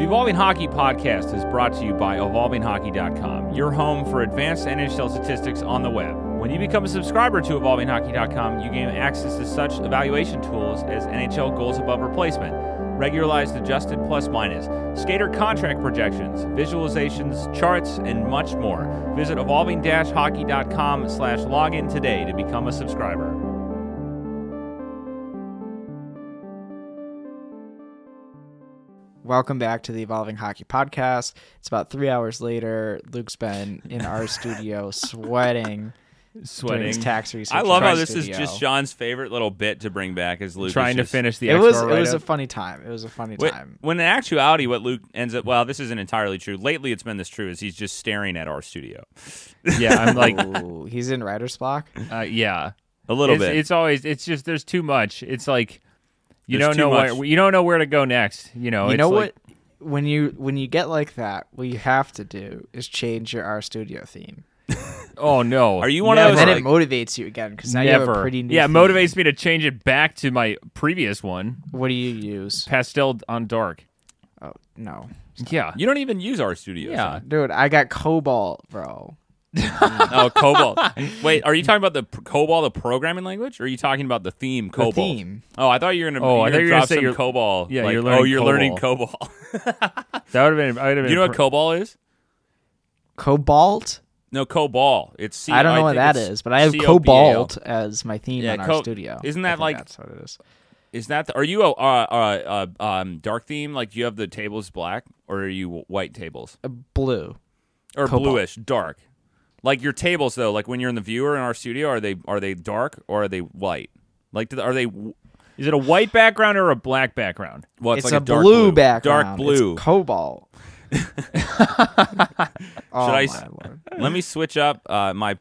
Evolving Hockey Podcast is brought to you by EvolvingHockey.com, your home for advanced NHL statistics on the web. When you become a subscriber to EvolvingHockey.com, you gain access to such evaluation tools as NHL goals above replacement, regularized adjusted plus minus, skater contract projections, visualizations, charts, and much more. Visit evolving-hockey.com slash login today to become a subscriber. Welcome back to the Evolving Hockey Podcast. It's about three hours later. Luke's been in our (laughs) studio sweating doing sweating, his tax research. I love how our this is just Sean's favorite little bit to bring back is Luke is trying to finish the It was it was a funny time. It was a funny Wait, time. when in actuality, what Luke ends up well, this isn't entirely true. Lately, it's been this true is he's just staring at our studio yeah, I'm (laughs) like, Ooh, he's in writer's block. uh, yeah, a little it's, bit. It's always it's just there's too much. It's like you There's don't know much. where you don't know where to go next. You know, you it's know like, what? When you when you get like that, what you have to do is change your R Studio theme. (laughs) Oh no, Are you one of those, And then like- it motivates you again because now you have a pretty new. yeah, it motivates me to change it back to my previous one, What do you use? pastel on dark. Oh no, Yeah, you don't even use R Studio. Yeah. dude, I got Cobalt, bro. Oh, COBOL. Wait, are you talking about the pr- COBOL, the programming language, or are you talking about the theme COBOL? theme. Oh, I thought you were gonna. Oh, I thought you were gonna say some you're- COBOL. Yeah, like, you're Oh, learning you're learning COBOL. COBOL. (laughs) that would have been. I would have been. you know what COBOL is? Cobalt. No, COBOL. It's C- I don't know what think that it's is, but I have C-O-B-A-L. Cobalt as my theme Yeah, in our Co- studio. isn't I that think like- that's what it is? Is that? The, are you a uh, uh, uh, um, dark theme? Like, do you have the tables black, or are you white tables, Uh, blue. or Cobalt. bluish, dark? Like your tables, though. Like when you're in the viewer in R Studio, are they are they dark or are they white? Like, do they- are they? Is it a white background or a black background? Well, It's, like a, dark blue, blue background. Dark blue. It's cobalt. (laughs) oh, I my s- lord. (laughs) let me switch up uh, my.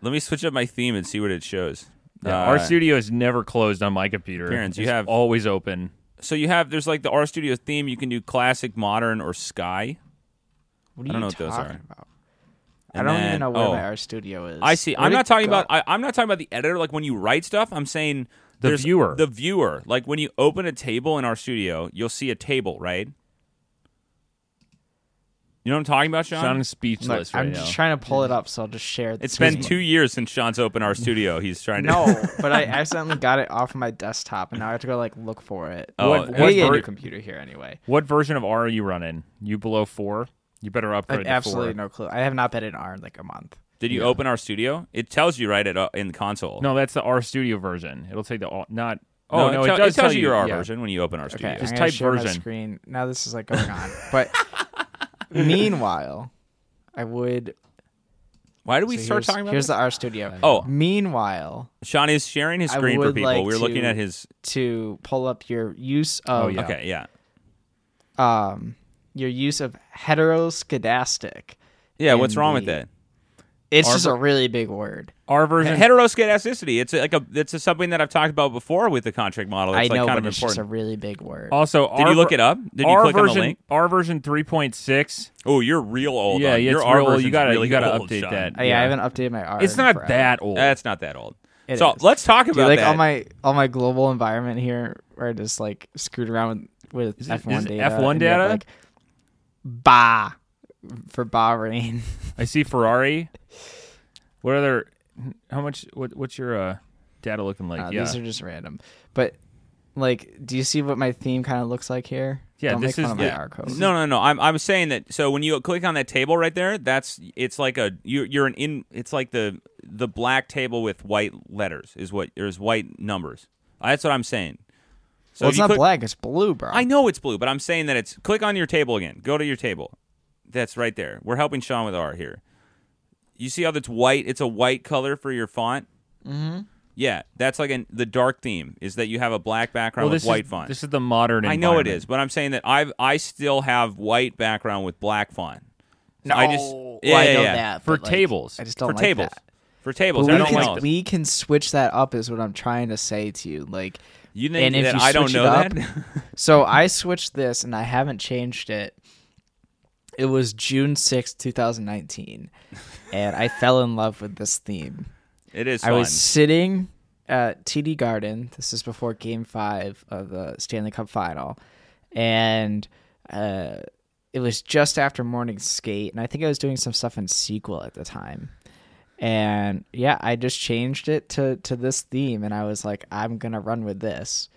Let me switch up my theme and see what it shows. Yeah, Uh, R Studio is never closed on my computer. Appearance, you It's have- always open. So you have there's like the R Studio theme. You can do classic, modern, or sky. What are I don't you know what those talking are. about? I don't then- even know where oh. my R studio is. I see. Where'd I'm not talking go? about. I, I'm not talking about the editor. Like when you write stuff, I'm saying The viewer. The viewer. Like when you open a table in R Studio, you'll see a table, right? You know what I'm talking about, Sean? Sean is Look, speechless I'm right just trying to pull it up, so I'll just share. The it's been two years since Sean's opened R Studio. He's trying to. No, (laughs) but I accidentally got it off of my desktop, and now I have to go like look for it. Oh, What- Way what ver- your computer here, anyway. What version of R are you running? You below four? You better I upgrade have to absolutely four. no clue. I have not been in R in like a month. Did you open R Studio? It tells you right at uh, in the console. No, that's the R Studio version. It'll take the all- not. Oh Oh no, it, it, tell- does tells tell you your R yeah. version when you open R Studio. Okay, Just I'm type share my version. screen. Now this is like going on, but (laughs) meanwhile, I would. Why did we so start talking about Here's this? the R Studio. Oh. meanwhile, Sean is sharing his screen for people. like We're looking at his. to pull up your use of Oh, yeah. Okay, yeah, um your use of heteroskedastic. yeah. What's wrong with that? It's Our just a really big word. R version. Heteroskedasticity. It's like a. It's a, something that I've talked about before with the contract model. It's I know, like kind but of it's just a really big word. also, Did R you look it up? Did you click version, on the link? R version three point six. Oh, you're real old. Yeah, on- yeah, your it's R real old. You gotta- really you gotta old, update Sean. that. Uh, yeah, yeah. I haven't updated my R. It's not forever. that old. That's not that old. It so is. let's talk about like that. all my all my global environment here, where I just like screwed around with, with F1 data. F1 and you data? Ba for Bahrain. I see Ferrari. What other? How much? What, what's your uh, data looking like? Uh, yeah, These are just random, but like, do you see what my theme kind of looks like here? Yeah, Don't this is fun the- of my R code. no, no, no. I'm I'm saying that. So when you click on that table right there, that's it's like a you you're an in. It's like the the black table with white letters is what there's white numbers. That's what I'm saying. So well, it's not click- black; it's blue, bro. I know it's blue, but I'm saying that it's click on your table again. Go to your table. That's right there. We're helping Sean with R here. You see how that's white? It's a white color for your font. Mm-hmm. Yeah, that's like an, the dark theme is that you have a black background well, with white is, font. This is the modern. I know it is, but I'm saying that I I still have white background with black font. no, I just well, yeah, I yeah, know yeah. that For like, tables. I just don't for like tables. that. For tables, But we everything can else. we can switch that up, is what I'm trying to say to you. Like, you think and if that you I don't switch know up- that? (laughs) so I switched this, and I haven't changed it. It was June sixth, 2019, and I fell in love with this theme. it is. I Fun. was sitting at TD Garden. This is before Game Five of the Stanley Cup Final, and uh, it was just after morning skate, and I think I was doing some stuff in SQL at the time. And yeah, I just changed it to to this theme, and I was like, I'm gonna run with this.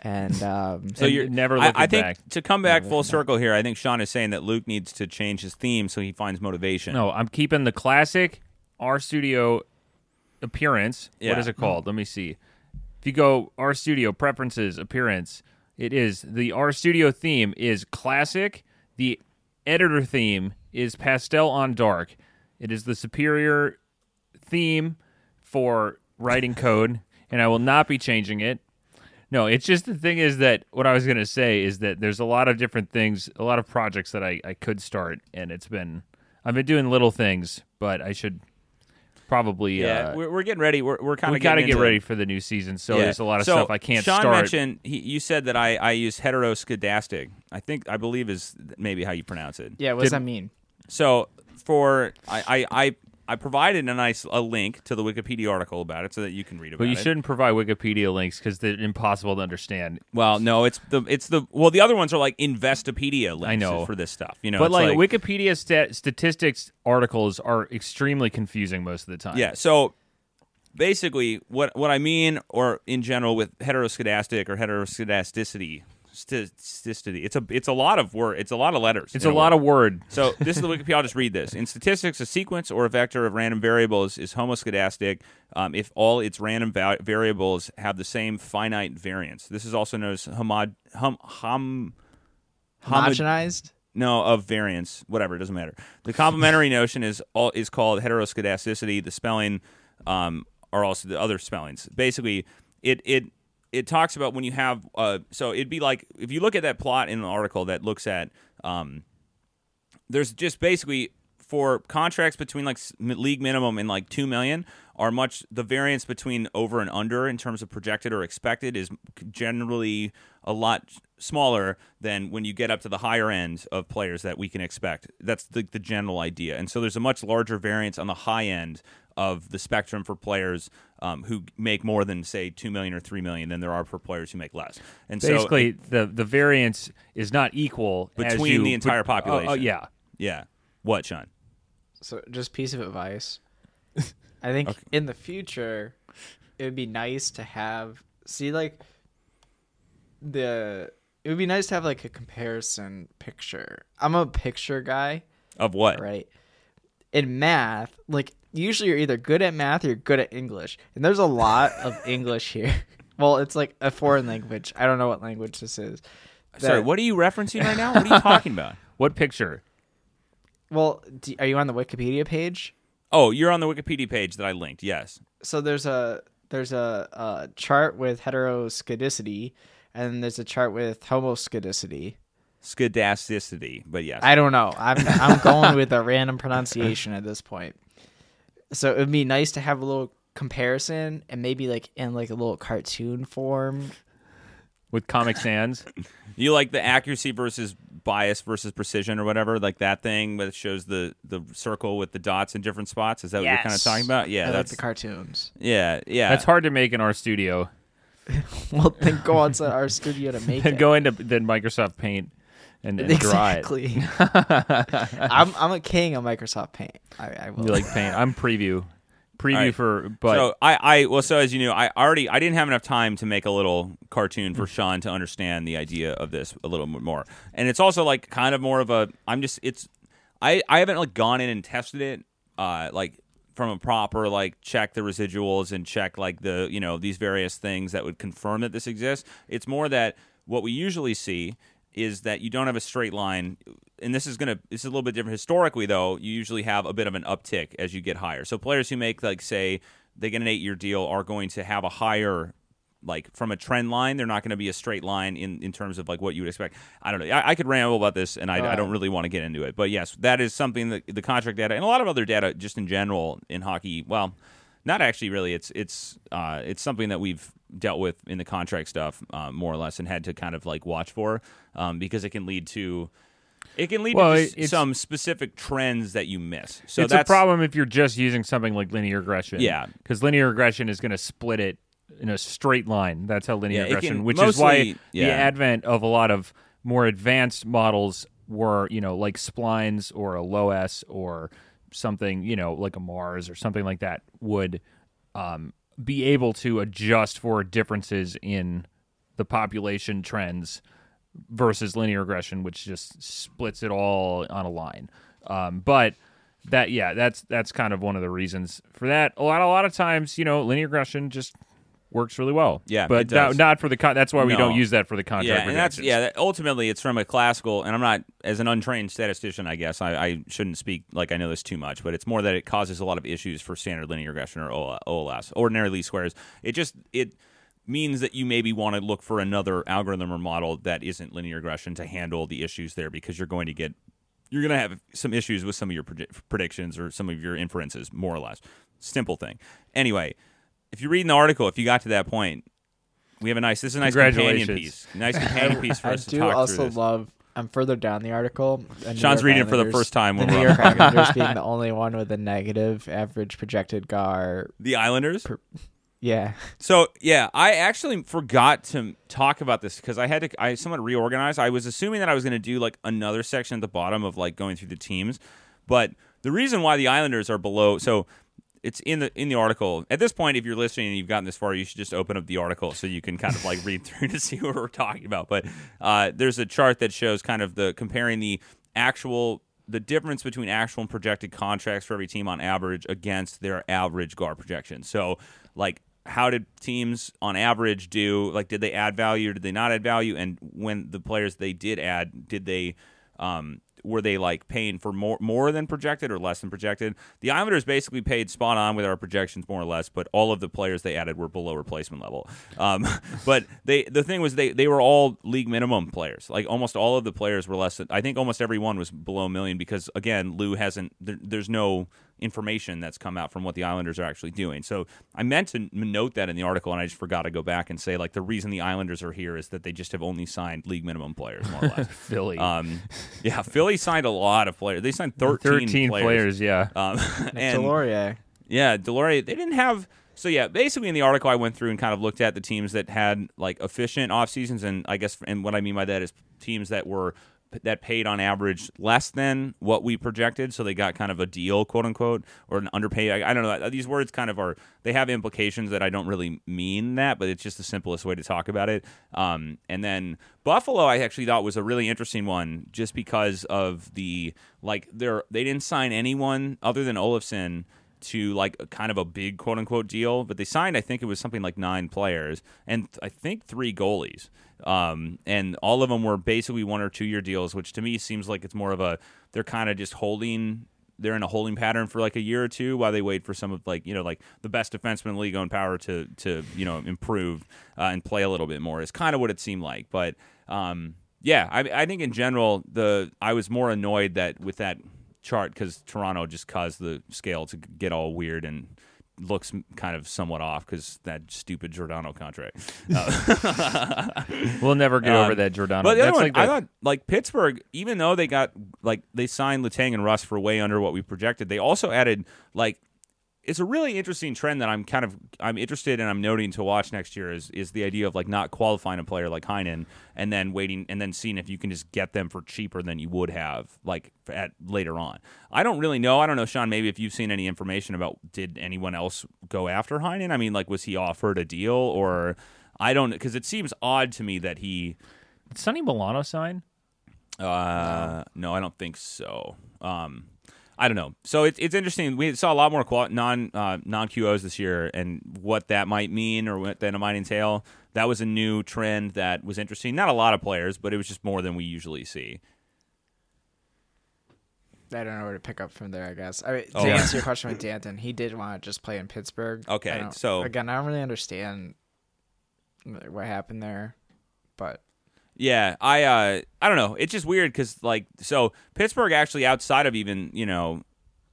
And (laughs) um, So And you're never I, looking I think back. to come back Never full looking circle here, I think Sean is saying that Luke needs to change his theme so he finds motivation. No, I'm keeping the classic R Studio appearance. Yeah. What is it called? Let me see. If you go R Studio preferences appearance, it is the R Studio theme is classic. The editor theme is pastel on dark. It is the superior theme for writing code, and I will not be changing it. No, it's just the thing is that what I was going to say is that there's a lot of different things, a lot of projects that I, I could start, and it's been I've been doing little things, but I should probably Yeah, uh, we're, we're getting ready. We're, we're kind we of got to get ready for the new season. So Yeah. there's a lot of So, stuff I can't Sean start. mentioned he, you said that I I use heteroscedastic. I think I believe is maybe how you pronounce it. Yeah, what does that mean? So for I I. I I provided a nice a link to the Wikipedia article about it so that you can read about but you it. shouldn't provide Wikipedia links because they're impossible to understand. Well, no, it's the it's the well the other ones are like Investopedia links I know. for this stuff. You know, but it's like, Wikipedia stat- statistics articles are extremely confusing most of the time. Yeah. So basically, what what I mean, or in general, with heteroscedastic or heteroscedasticity, statisticity, it's a it's a lot of word. It's a lot of letters. it's in a lot word. of word. So this is the Wikipedia. I'll just read this. In statistics, a sequence or a vector of random variables is homoscedastic um, if all its random va- variables have the same finite variance. This is also known as homod hum hum. Homogenized? no of variance whatever it doesn't matter the complementary (laughs) notion is all is called heteroscedasticity the spelling um, are also the other spellings basically it it it talks about when you have uh, so it'd be like if you look at that plot in an article that looks at um, there's just basically for contracts between like league minimum and like 2 million are much the variance between over and under in terms of projected or expected is generally a lot smaller than when you get up to the higher end of players that we can expect. That's the, the general idea. And so there's a much larger variance on the high end of the spectrum for players um, who make more than say 2 million or 3 million than there are for players who make less and so Basically, the the variance is not equal as Between you- the entire but- oh, oh, population. yeah, yeah what sean So, just piece of advice. (laughs) I think in the future, it would be nice to have see like the. It would be nice to have like a comparison picture. I'm a picture guy, of what right? In math, like usually you're either good at math or you're good at English, and there's a lot of (laughs) English here. (laughs) Well, it's like a foreign language. I don't know what language this is. Sorry, what are you referencing right now? What are you talking about? (laughs) What picture? Well, do, are you on the Wikipedia page? Oh, you're on the Wikipedia page that I linked. Yes. so there's a there's a, a chart with heteroskedicity and there's a chart with homoskedicity. Skedasticity, but yes. I don't know. I'm I'm going with a random pronunciation at this point. So it would be nice to have a little comparison and maybe like in like a little cartoon form. With Comic Sans? (laughs) you like the accuracy versus bias versus precision or whatever, like that thing that shows the the circle with the dots in different spots. Is that what you're kind of talking about? Yeah, I like that's the cartoons. yeah, yeah. That's hard to make in R Studio. (laughs) Well, then go outside R Studio to make (laughs) And it. go into then Microsoft Paint and, and (laughs) draw it. exactly. (laughs) I'm I'm a king of Microsoft Paint. I, I will. You like Paint? I'm preview, preview All right. for. But so I, I well so as you know I already I didn't have enough time to make a little cartoon for Sean to understand the idea of this a little bit more and it's also like kind of more of a I'm just it's I I haven't like gone in and tested it uh like from a proper like check the residuals and check like the you know these various things that would confirm that this exists it's more that what we usually see is that you don't have a straight line and this is going to this is a little bit different. Historically though you usually have a bit of an uptick as you get higher. So players who make like say they get an 8 year deal are going to have a higher like from a trend line they're not going to be a straight line in in terms of like what you would expect. I don't know. I, I could ramble about this and I, I don't really want to get into it but yes that is something that the contract data and a lot of other data just in general in hockey well not actually really it's it's uh, it's something that we've dealt with in the contract stuff uh, more or less and had to kind of like watch for um, because it can lead to it can lead Well, to some specific trends that you miss so it's a problem if you're just using something like linear regression. Yeah. because linear regression is going to split it in a straight line. That's how linear Yeah, regression, can which is why yeah. the advent of a lot of more advanced models were, you know, like splines or a LOESS or something, you know, like a MARS or something like that would um, be able to adjust for differences in the population trends versus linear regression, which just splits it all on a line. Um, but that, yeah, that's that's kind of one of the reasons for that. A lot, a lot of times, you know, linear regression just works really well. Yeah, but not, not for the con- that's why we No. don't use that for the contract. Yeah, and that's yeah. That, ultimately, it's from a classical, and I'm not as an untrained statistician. I guess I, I shouldn't speak like I know this too much, but it's more that it causes a lot of issues for standard linear regression or OLS, ordinary least squares. It just it means that you maybe want to look for another algorithm or model that isn't linear regression to handle the issues there because you're going to get you're going to have some issues with some of your predi- predictions or some of your inferences, more or less. Simple thing. Anyway, if you read in the article, if you got to that point, we have a nice. This is a nice companion piece. Nice companion (laughs) piece for us to do talk also through this. love. I'm further down the article. and New Sean's York reading it for the first time The when New we're York. Islanders being (laughs) the only one with a negative average projected GAR. the Islanders. Yeah, So yeah, I actually forgot to talk about this because I had to. I somewhat reorganized. I was assuming that I was going to do like another section at the bottom of like going through the teams, but the reason why the Islanders are below. So it's in the in the article. At this point, if you're listening and you've gotten this far, you should just open up the article so you can kind of like read (laughs) through to see what we're talking about. But uh, there's a chart that shows kind of the comparing the actual the difference between actual and projected contracts for every team on average against their average GAR projection. So like how did teams on average do? Like, did they add value or did they not add value? And when the players they did add, did they um, were they like paying for more more than projected or less than projected? The Islanders basically paid spot on with our projections more or less, but all of the players they added were below replacement level. Um, (laughs) but they the thing was they they were all league minimum players. Like almost all of the players were less than. I think almost every one was below a million because again Lou hasn't. There, there's no information that's come out from what the Islanders are actually doing. So I meant to note that in the article, and I just forgot to go back and say like the reason the Islanders are here is that they just have only signed league minimum players, more or less. (laughs) Philly. um, yeah, Philly signed a lot of players. They signed 13, 13 players. players, yeah. Um, (laughs) and Deslauriers. yeah, Deslauriers. They didn't have. So yeah, basically in the article I went through and kind of looked at the teams that had like efficient off seasons, and I guess and what I mean by that is teams that were that paid on average less than what we projected, so they got kind of a deal, quote unquote, or an underpay. I, I don't know. These words kind of are they have implications that I don't really mean that, but it's just the simplest way to talk about it. Um, and then Buffalo, I actually thought was a really interesting one, just because of the like they're they didn't sign anyone other than Olafson to like a kind of a big quote unquote deal, but they signed I think it was something like nine players and I think three goalies. Um, and all of them were basically one or two year deals, which to me seems like it's more of a they're kind of just holding they're in a holding pattern for like a year or two while they wait for some of like you know like the best defenseman in league Owen Power to to you know improve uh, and play a little bit more is kind of what it seemed like. But um, yeah, I, I think in general the I was more annoyed that with that chart because Toronto just caused the scale to get all weird and looks kind of somewhat off because that stupid Giordano contract. Uh, We'll never get over Um, that Giordano. but the other That's one, like I thought, like Pittsburgh, even though they got like they signed Letang and Rust for way under what we projected, they also added like it's a really interesting trend that I'm kind of I'm interested and I'm noting to watch next year is is the idea of like not qualifying a player like Heinen and then waiting and then seeing if you can just get them for cheaper than you would have like at later on. I don't really know. I don't know, Sean. Maybe if you've seen any information about did anyone else go after Heinen? I mean, like was he offered a deal or I don't because it seems odd to me that he. Did Sonny Milano sign? Uh, no, I don't think so. Um, I don't know. So it's it's interesting. We saw a lot more qual- non uh, non QOs this year, and what that might mean or what that might entail. That was a new trend that was interesting. Not a lot of players, but it was just more than we usually see. I don't know where to pick up from there. I guess. I mean, to Oh, yeah. answer your (laughs) question with Danton, he did want to just play in Pittsburgh. Okay, so- again, I don't really understand what happened there, but Yeah, I uh, I don't know. It's just weird because like so Pittsburgh actually outside of even you know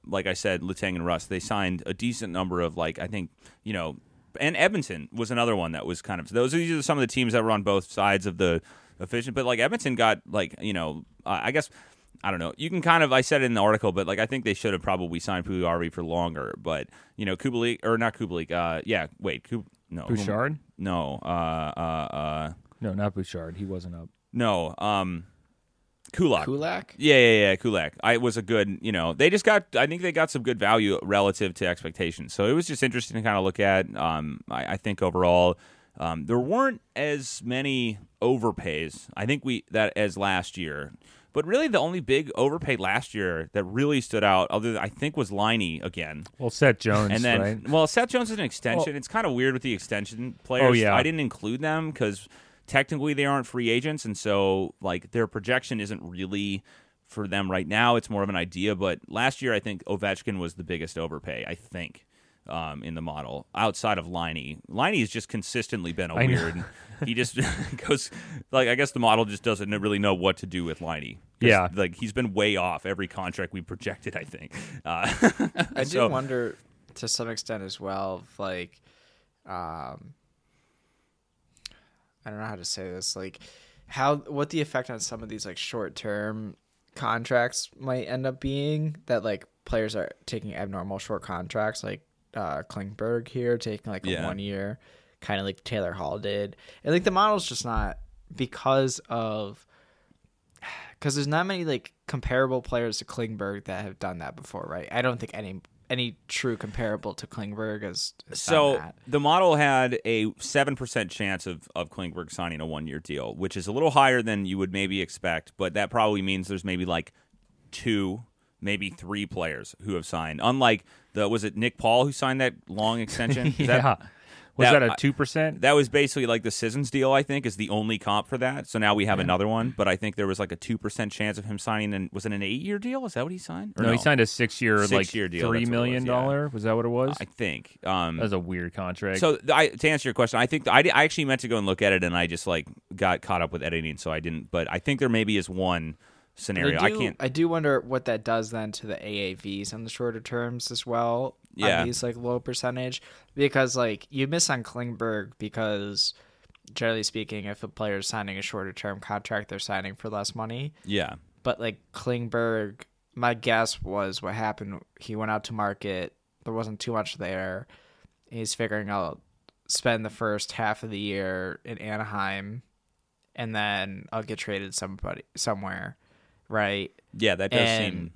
like I said, Letang and Rust, they signed a decent number of like I think you know, and Edmonton was another one that was kind of those. These are some of the teams that were on both sides of the efficient. But like Edmonton got like you know, uh, I guess I don't know. You can kind of I said it in the article, but like I think they should have probably signed Puljujarvi for longer. But you know, Kubalik or not Kubalik? Uh, yeah, wait, Kub, no, Bouchard? no, uh, uh, uh, No, not Bouchard. He wasn't up. no, um, Kulak. Kulak. Yeah, yeah, yeah. Kulak. I was a good, you know, they just got. I think they got some good value relative to expectations. So it was just interesting to kind of look at. Um, I, I think overall, um, there weren't as many overpays. I think we that as last year, But really, the only big overpay last year that really stood out, other than, I think, was Laine again. Well, Seth Jones, And then, right? well, Seth Jones is an extension. Well- it's kind of weird with the extension players. Oh, yeah. I didn't include them because technically they aren't free agents, and so like their projection isn't really for them right now. It's more of an idea. But last year, I think Ovechkin was the biggest overpay. I think. Um, in the model, outside of Laine, Laine has just consistently been a I weird. he just (laughs) goes like I guess the model just doesn't really know what to do with Laine. Yeah. like he's been way off every contract we projected. I think. Uh, I (laughs) do wonder to some extent as well, like, um, I don't know how to say this, like, how what the effect on some of these like short term contracts might end up being that like players are taking abnormal short contracts, like uh Klingberg here taking like a Yeah. one year, kind of like Taylor Hall did, and like the model's just not because of (sighs) because there's not many like comparable players to Klingberg that have done that before, right? I don't think any any true comparable to Klingberg has So the model had a seven percent chance of of Klingberg signing a one year deal, which is a little higher than you would maybe expect, but that probably means there's maybe like two, maybe three players who have signed. Unlike the was it Nick Paul who signed that long extension? (laughs) Is yeah. that, was that- that, a two percent? that was basically like the Sissons deal, I think, is the only comp for that. So now we have another one, but I think there was like a two percent chance of him signing. And was it an eight year deal? Is that what he signed? Or No, he signed a six-year, like Six-year deal, three that's what was, yeah. dollar. Was that what it was? I think. Um, that was a weird contract. So I, to answer your question, I think I, I actually meant to go and look at it, and I just like got caught up with editing, so I didn't. But I think there maybe is one scenario. I I, can't. I do wonder what that does then to the AAVs on the shorter terms as well. Yeah. on these like low percentage because like you miss on Klingberg because generally speaking, if a player is signing a shorter term contract, they're signing for less money. Yeah, But like Klingberg, my guess was what happened. He went out to market. There wasn't too much there. He's figuring out spend the first half of the year in Anaheim, and then I'll get traded somebody somewhere, right? yeah, that does And- seem.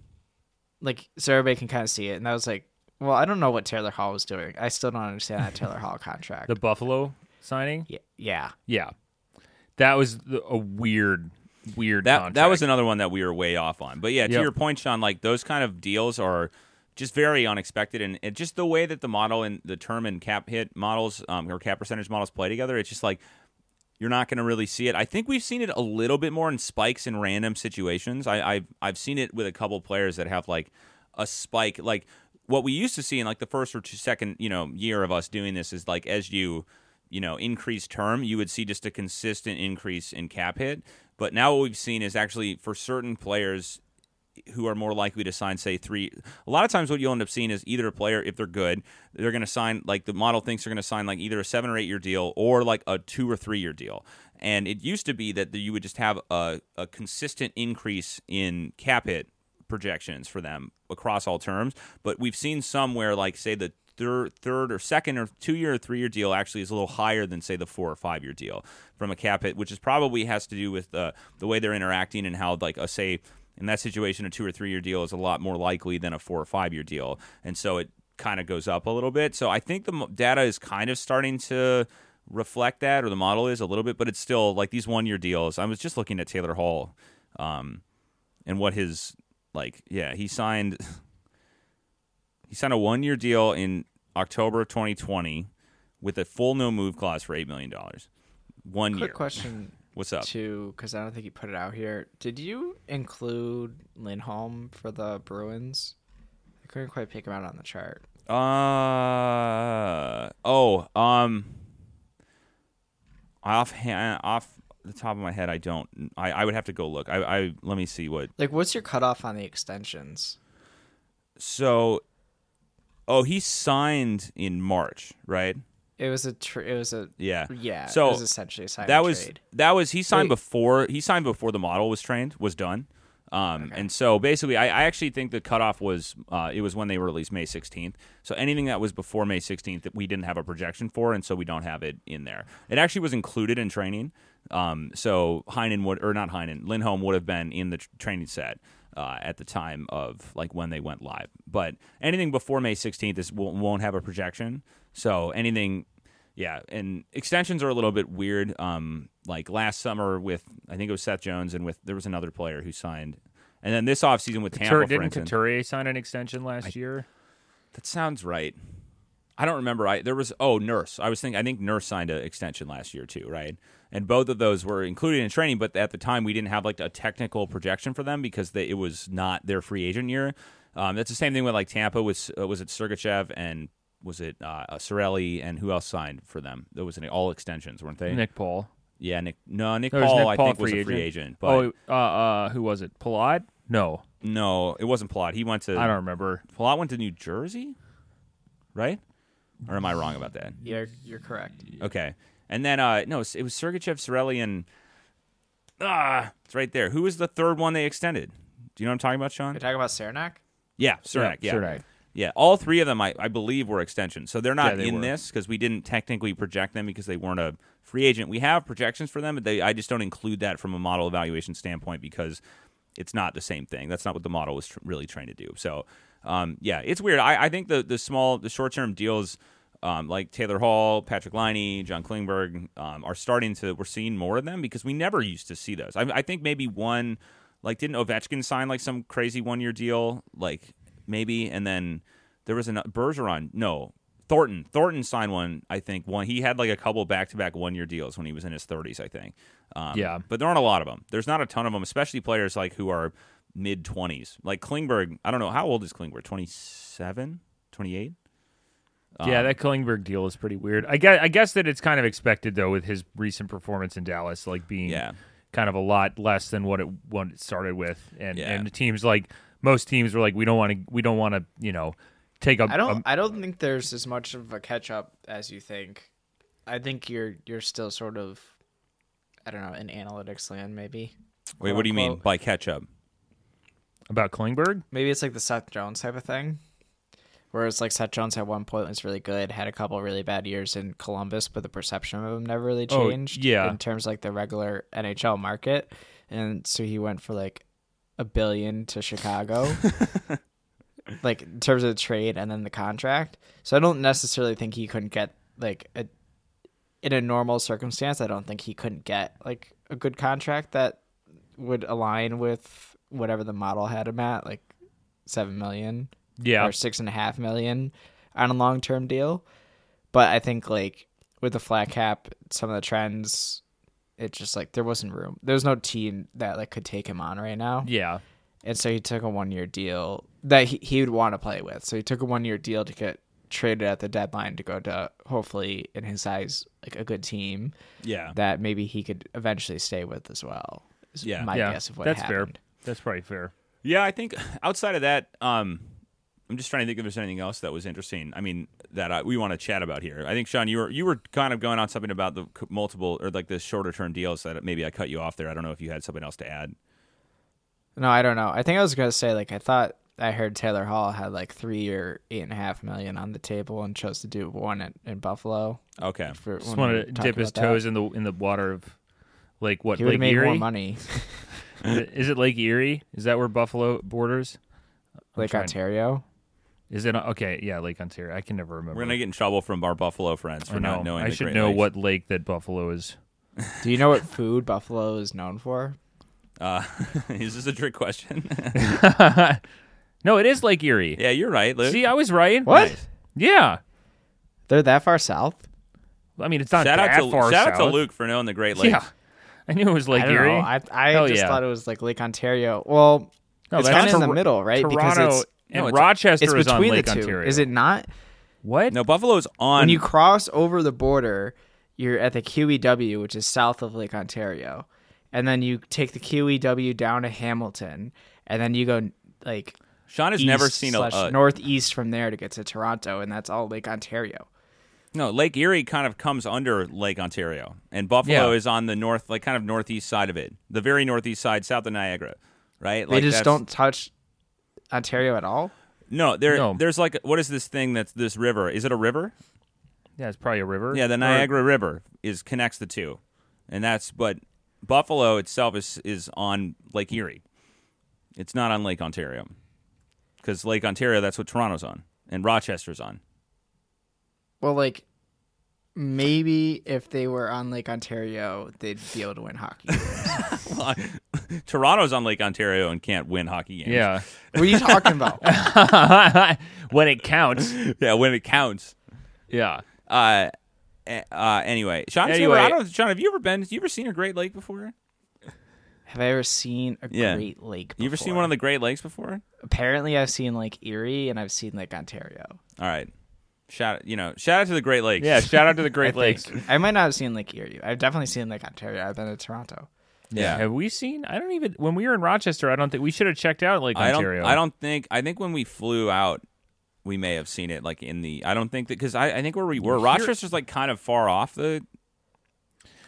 Like so everybody can kind of see it. And that was like, well, I don't know what Taylor Hall was doing. I still don't understand that Taylor Hall contract. the Buffalo signing. yeah, yeah. Yeah, that was the, a weird, weird. That contract. that was another one that we were way off on. But yeah, to Yep. your point, Sean, like those kind of deals are just very unexpected, and it, just the way that the model and the term and cap hit models um, or cap percentage models play together, it's just like you're not going to really see it. I think we've seen it a little bit more in spikes in random situations. I, I've I've seen it with a couple players that have like a spike, like what we used to see in like the first or two second you know year of us doing this is like as you you know increase term, you would see just a consistent increase in cap hit. But now what we've seen is actually for certain players who are more likely to sign, say, three. A lot of times, what you'll end up seeing is either a player, if they're good, they're going to sign, like the model thinks they're going to sign, like either a seven or eight year deal or like a two or three year deal. And it used to be that you would just have a, a consistent increase in cap hit projections for them across all terms. But we've seen some where, like, say, the third, third or second or two year or three year deal actually is a little higher than say the four or five year deal from a cap hit, which is probably has to do with the the way they're interacting and how like a say in that situation a two or three year deal is a lot more likely than a four or five year deal, and so it kind of goes up a little bit. So I think the data is kind of starting to reflect that, or the model is a little bit, but it's still like these one year deals. I was just looking at Taylor Hall, um, and what his like yeah he signed (laughs) he signed a one year deal in October of 2020 with a full no move clause for eight million dollars. One Quick year. question (laughs) What's up? too, because I don't think you put it out here. Did you include Lindholm for the Bruins? I couldn't quite pick him out on the chart. Uh oh um. Off hand, off the top of my head, I don't. I, I would have to go look. I, I let me see what. Like, what's your cutoff on the extensions? So, oh, he signed in March, right? It was a tr- it was a Yeah. yeah. So, it was essentially a sign that was trade. that was he signed Wait. before he signed before the model was trained was done um, and so basically I, I actually think the cutoff was uh, it was when they were released may 16th so anything that was before may 16th that we didn't have a projection for and so we don't have it in there. It actually was included in training. Um, so Heinen would or not Heinen Lindholm would have been in the tr- training set uh, at the time of like when they went live. But anything before may 16th is won't, won't have a projection. So anything Yeah, and extensions are a little bit weird. Um, like last summer with I think it was Seth Jones and with there was another player who signed, and then this offseason with Tampa, Couture, didn't instance. Couturier sign an extension last year? That sounds right. I don't remember. I there was oh Nurse. I was thinking. I think Nurse signed an extension last year too, right? And both of those were included in training, but at the time we didn't have like a technical projection for them because they, it was not their free agent year. Um, that's the same thing with like Tampa was uh, was it Sergachev and was it uh, Cirelli and who else signed for them? There was an all extensions, weren't they? Nick Paul. Yeah, Nick. No, Nick There was Paul. Nick I Paul, think was a free agent. agent, but oh, uh, uh, who was it? Palat? No, no, it wasn't Palat. He went to. I don't remember. Palat went to New Jersey, right? Or am I wrong about that? You're you're correct. Okay. And then uh no, it was Sergachev, Cirelli, and ah, it's right there. Who was the third one they extended? Do you know what I'm talking about, Sean? You're talking about Cernak. Yeah, Cernak. Yeah, Cernak. Yeah, all three of them, I, I believe, were extensions. So they're not Yeah, they in were. this because we didn't technically project them because they weren't a free agent. We have projections for them, but they I just don't include that from a model evaluation standpoint because it's not the same thing. That's not what the model was tr- really trying to do. So, um, yeah, it's weird. I, I think the the small, the short term deals. Um, like Taylor Hall, Patrik Laine, John Klingberg um, are starting to. We're seeing more of them because we never used to see those. I, I think maybe one, like, didn't Ovechkin sign like some crazy one year deal, like maybe, and then there was a Bergeron. No, Thornton. Thornton signed one. I think one. He had like a couple back to back one year deals when he was in his thirties. I think. Um, Yeah. but there aren't a lot of them. There's not a ton of them, especially players like who are mid twenties. Like Klingberg. I don't know how old is Klingberg. 27? 28? yeah, Um, that Klingberg deal is pretty weird. I guess I guess that it's kind of expected though with his recent performance in Dallas, like being Yeah. kind of a lot less than what it what it started with, and Yeah. and the teams like most teams were like we don't want to we don't want to you know take a I don't. a- I don't think there's as much of a catch up as you think. I think you're you're still sort of, I don't know, in analytics land maybe. Wait, what do you mean quote-unquote. by catch up? about Klingberg. Maybe it's like the Seth Jones type of thing, where it's like Seth Jones at one point was really good, had a couple really bad years in Columbus, but the perception of him never really Oh, changed. yeah. in terms of like the regular NHL market, and so he went for like a billion to Chicago. (laughs) like in terms of the trade and then the contract. So I don't necessarily think he couldn't get like a in a normal circumstance, I don't think he couldn't get like a good contract that would align with whatever the model had him at, like seven million Yeah, or six and a half million on a long term deal. But I think like with the flat cap, some of the trends, it's just like there wasn't room. There's no team that like could take him on right now yeah, and so he took a one year deal that he, he would want to play with. So he took a one year deal to get traded at the deadline to go to hopefully in his eyes like a good team Yeah. that maybe he could eventually stay with as well. Is Yeah. my yeah. guess of what That's happened. fair. That's probably fair. Yeah, I think outside of that, um, I'm just trying to think if there's anything else that was interesting. I mean, that I, we want to chat about here. I think Sean, you were you were kind of going on something about the multiple or like the shorter term deals that maybe I cut you off there. I don't know if you had something else to add. No, I don't know. I think I was gonna say like I thought I heard Taylor Hall had like three or eight and a half million on the table and chose to do one in, in Buffalo. Okay. For Just when wanted to dip his about that. toes in the in the water of Lake what He would Lake have made Erie? more money. (laughs) Is it- Is it Lake Erie? Is that where Buffalo borders? Lake trying- Ontario. Is it okay? Yeah, Lake Ontario. I can never remember. We're gonna get in trouble from our Buffalo friends I for know. not knowing. I the should Great know Lakes. what lake that Buffalo is. Do you know what food Buffalo is known for? Uh, (laughs) is this a trick question? (laughs) no, it is Lake Erie. yeah, you're right, Luke. See, I was right. What? Yeah. They're that far south? I mean, it's not shout that out to far shout south. out to Luke for knowing the Great Lakes. Yeah. (laughs) I knew it was Lake I Erie. know. I I Hell just yeah. thought it was like Lake Ontario. Well, No, it's kind of in the middle, right? Toronto because it's and no, it's- Rochester it's is on between Lake the two. Ontario. Is it not? What? No, Buffalo's on. When you cross over the border, you're at the QEW, which is south of Lake Ontario, and then you take the QEW down to Hamilton, and then you go like Sean has never seen a, slash a northeast from there to get to Toronto, and that's all Lake Ontario. no. Lake Erie kind of comes under Lake Ontario, and Buffalo Yeah. is on the north, like kind of northeast side of it, the very northeast side, south of Niagara, right? They Like just don't touch Ontario at all. No, there. No. There's like what is this thing that's this river? Is it a river? Yeah, it's probably a river. Yeah, the Or- Niagara River is connects the two, and that's but Buffalo itself is is on Lake Erie. It's not on Lake Ontario, because Lake Ontario that's what Toronto's on and Rochester's on. Well, like Maybe if they were on Lake Ontario, they'd be able to win hockey. games. (laughs) (laughs) Toronto's on Lake Ontario and can't win hockey games. Yeah. (laughs) what are you talking about? when it counts. yeah, when it counts. Yeah. Uh, eh, uh, anyway, Sean, Anyway. I don't, Sean, have you ever been? Have you ever seen a Great Lake before? Have I ever seen a Yeah. Great Lake? You ever seen one of the Great Lakes before? Apparently, I've seen Lake Erie and I've seen Lake Ontario. All right, shout you know shout out to the Great Lakes. Yeah. Shout out to the (laughs) I Great think. Lakes. I might not have seen Lake Erie. I've definitely seen Lake Ontario. I've been to Toronto. yeah. Have we seen? I don't even. When we were in Rochester, I don't think we should have checked out Lake I don't. Ontario. I don't think. I think when we flew out, we may have seen it like in the. I don't think that because I, I think where we were, Here- Rochester's like kind of far off the.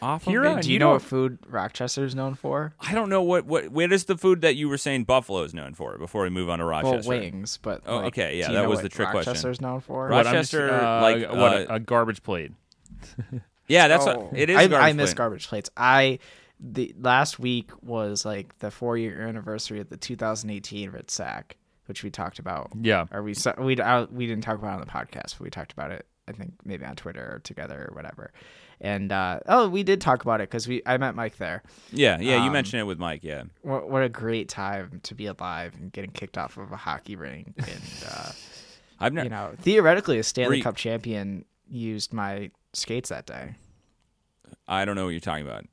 Off Here of on- it. Do you you know know- what food Rochester is known for? I don't know what what what is the food that you were saying Buffalo is known for before we move on to Rochester. Well, wings, but Oh, like, okay, yeah, that was the trick question. Rochester's known for. Roch- What, I'm just, Rochester, uh, like, what uh, a, a garbage plate. (laughs) Yeah, that's Oh. what it is. I, garbage I miss plate. garbage plates. I the last week was like the four year anniversary of the 2018 Red Sack, which we talked about. Yeah. Or we sa- we I, we didn't talk about it on the podcast, but we talked about it. I think maybe on Twitter or together or whatever. And uh, oh, we did talk about it because we I met Mike there. Yeah, yeah, you Um, mentioned it with Mike. Yeah, What, what a great time to be alive and getting kicked off of a hockey rink and. Uh, (laughs) I've never. you know, theoretically, a Stanley you- Cup champion used my skates that day. I don't know what you're talking about.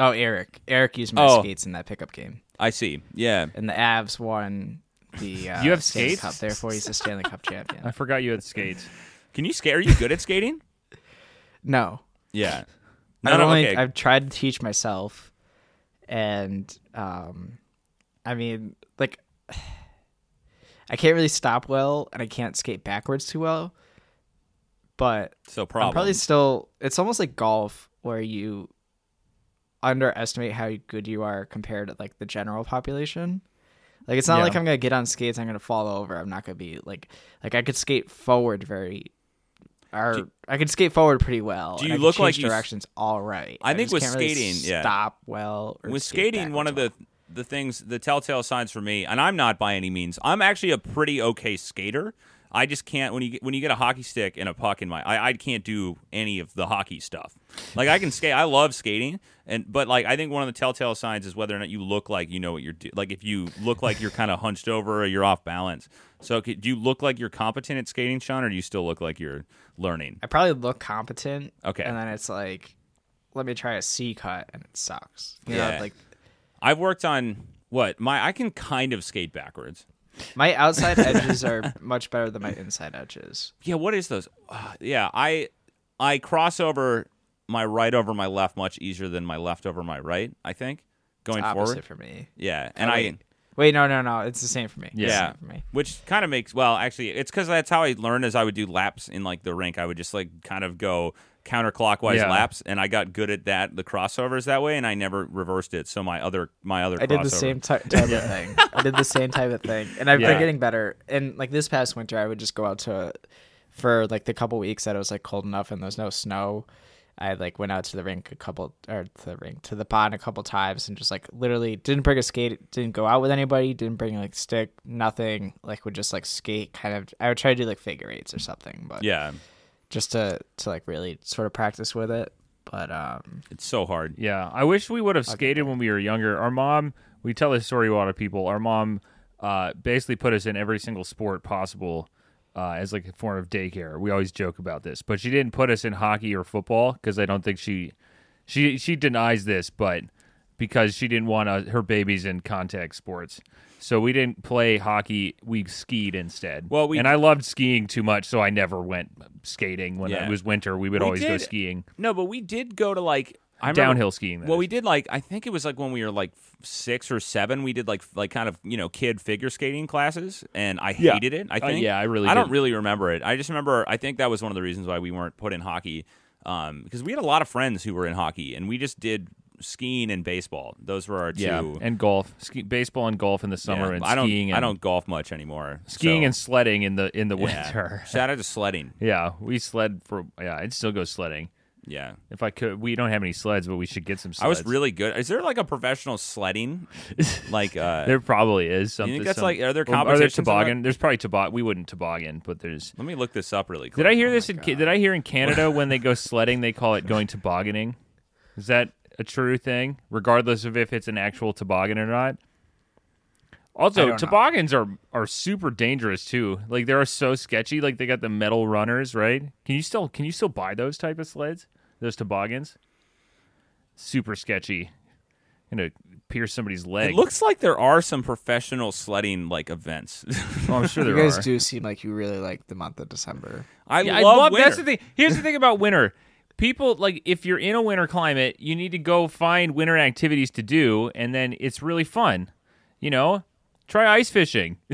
Oh, Eric. Eric used my Oh. skates in that pickup game, I see. Yeah, and the Avs won the. (laughs) Uh, You have Stanley skates? Cup. Therefore, he's a Stanley Cup (laughs) champion. I forgot you had skates. can you skate? Are you good at skating? No, Yeah. (laughs) Not no, only okay. I've tried to teach myself, and um, I mean, like, (sighs) I can't really stop well, and I can't skate backwards too well. But So probably still. It's almost like golf, where you underestimate how good you are compared to like the general population. Like it's not Yeah. like I'm gonna get on skates, I'm gonna fall over. I'm not gonna be like like I could skate forward very, Do- I can skate forward pretty well. Do you I look like change you directions all right? I think just with can't really skating, yeah. stop well. Or with skate skating, one of backwards the the things, the telltale signs for me, and I'm not by any means. I'm actually a pretty okay skater. I just can't when you get, when you get a hockey stick and a puck in my, I, I can't do any of the hockey stuff. Like I can skate, I love skating, and but like I think one of the telltale signs is whether or not you look like you know what you're do. Like if you look like you're kind of hunched over or you're off balance. So do you look like you're competent at skating, Sean, or do you still look like you're learning? I probably look competent. Okay. and then it's like, let me try a C cut, and it sucks. You know, Yeah. like I've worked on what my I can kind of skate backwards. My (laughs) outside edges are much better than my inside edges. Yeah, what is those? Uh, yeah, I I cross over my right over my left much easier than my left over my right. I think going forward. for me. Yeah, and I wait. Wait, no, no, no. It's the same for me. It's yeah, for me. which kind of makes well actually it's because that's how I learned as I would do laps in like the rink. I would just like kind of go counterclockwise Yeah. laps, and I got good at that the crossovers that way, and I never reversed it. So my other my other I did the same ty- type of thing. I did the same type of thing, and I've Yeah. been getting better. And like this past winter, I would just go out to for like the couple weeks that it was like cold enough and there was no snow. I like went out to the rink a couple or to the rink to the pond a couple times and just like literally didn't bring a skate, didn't go out with anybody, didn't bring like stick, nothing. Like would just like skate kind of. I would try to do like figure eights or something, but Yeah, just to to like really sort of practice with it. But um, it's so hard. Yeah, I wish we would have skated when we were younger. Our mom, we tell this story to a lot of people. Our mom uh, basically put us in every single sport possible uh, as like a form of daycare. We always joke about this, but she didn't put us in hockey or football because I don't think she she she denies this, but because she didn't want uh, her babies in contact sports. So we didn't play hockey. We skied instead. Well, we- and I loved skiing too much, so I never went skating when Yeah. it was winter. We would We always go skiing, No, but we did go to like I remember- downhill skiing. Well, is. we did like I think it was like when we were like six or seven. We did like like kind of you know kid figure skating classes, and I Yeah. hated it. I Uh, think. yeah, I really I don't really remember it. I just remember. I think that was one of the reasons why we weren't put in hockey, um, because we had a lot of friends who were in hockey, and we just did skiing and baseball. Those were our two. Yeah, and golf, Ski- baseball and golf in the summer, Yeah, and I don't. skiing. And, I don't golf much anymore. skiing so- and sledding in the in the yeah. winter. Shout out to sledding. (laughs) yeah, we sled for. Yeah, I'd still go sledding. Yeah. If I could, we don't have any sleds, but we should get some sleds. I was really good. Is there like a professional sledding? (laughs) Like uh There probably is something. think that's some- like- are there or Are there competitions toboggan? There's probably toboggan. We wouldn't toboggan, but there's. Let me look this up really quick. Did I hear this in? Ca- Did I hear in (laughs) Canada when they go sledding, they call it going tobogganing? Is that a true thing, regardless of if it's an actual toboggan or not? I Also, don't know. toboggans are are super dangerous too. Like they are so sketchy. Like they got the metal runners, right? Can you still can you still buy those type of sleds? Those toboggans? Super sketchy. Gonna pierce somebody's leg. It looks like there are some professional sledding like events. (laughs) Oh, I'm sure You guys are. do seem like you really like the month of December. I Yeah, love, winter. that's the thing. Here's the thing about winter. People like if you're in a winter climate, you need to go find winter activities to do, and then it's really fun. You know, try ice fishing. (laughs)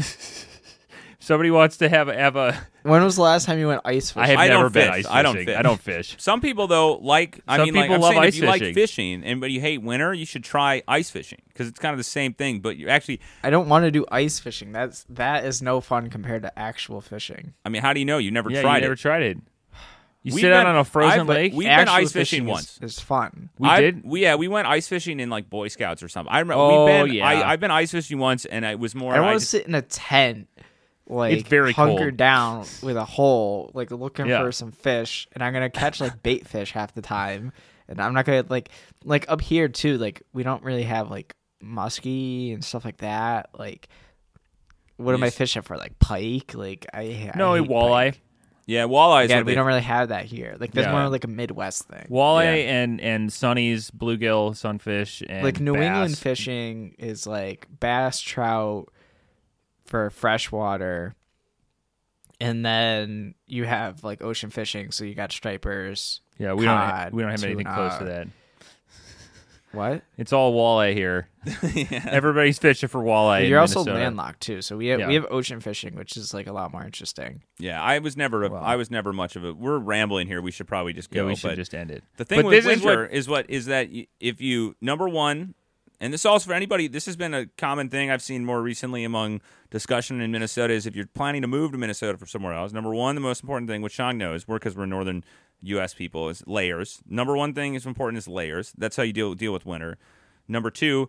Somebody wants to have have a. When was the last time you went ice fishing? I have I don't never been fish. ice fishing. I don't fish. I don't fish. Some people though like. I Some mean, like people I'm love saying, ice if you like fishing. fishing and but you hate winter, you should try ice fishing because it's kind of the same thing. But you actually, I don't want to do ice fishing. That's that is no fun compared to actual fishing. I mean, how do you know? You never Yeah, tried you never it. tried it. You We've sit out on a frozen I've- lake. We've been ice fishing is- once. It's fun. we I- did. We, yeah, we went ice fishing in like Boy Scouts or something. I remember Oh, we've been. yeah. I, I've been ice fishing once, and it was more. I want to sit in a tent, like It's very hunkered cold. down with a hole, like looking Yeah. for some fish, and I'm gonna catch like bait fish half the time, and I'm not gonna like like up here too. Like we don't really have like muskie and stuff like that. Like what am I fishing for? Like pike? Like I no, I a hate walleye. pike. Yeah, walleyes. Yeah, we the- don't really have that here. Like that's Yeah. more like a Midwest thing. Walleye Yeah. and and sunnies, bluegill, sunfish, and like New England fishing is like bass, trout for freshwater, and then you have like ocean fishing. So you got stripers. Yeah, we don't cod, we don't have anything close to that. What? It's all walleye here. (laughs) (laughs) Everybody's fishing for walleye. in You're also Minnesota. landlocked too, so we have Yeah. we have ocean fishing, which is like a lot more interesting. Yeah, I was never. A. I was never much of a. We're rambling here. We should probably just go. Yeah, we should but just end it. the thing But with this is what- is what is that if you number one, and this also for anybody. This has been a common thing I've seen more recently among discussion in Minnesota. Is if you're planning to move to Minnesota from somewhere else, number one, the most important thing, which Sean knows, we're because we're northern U.S. people, is layers. Number one thing is important is layers. That's how you deal deal with winter. Number two.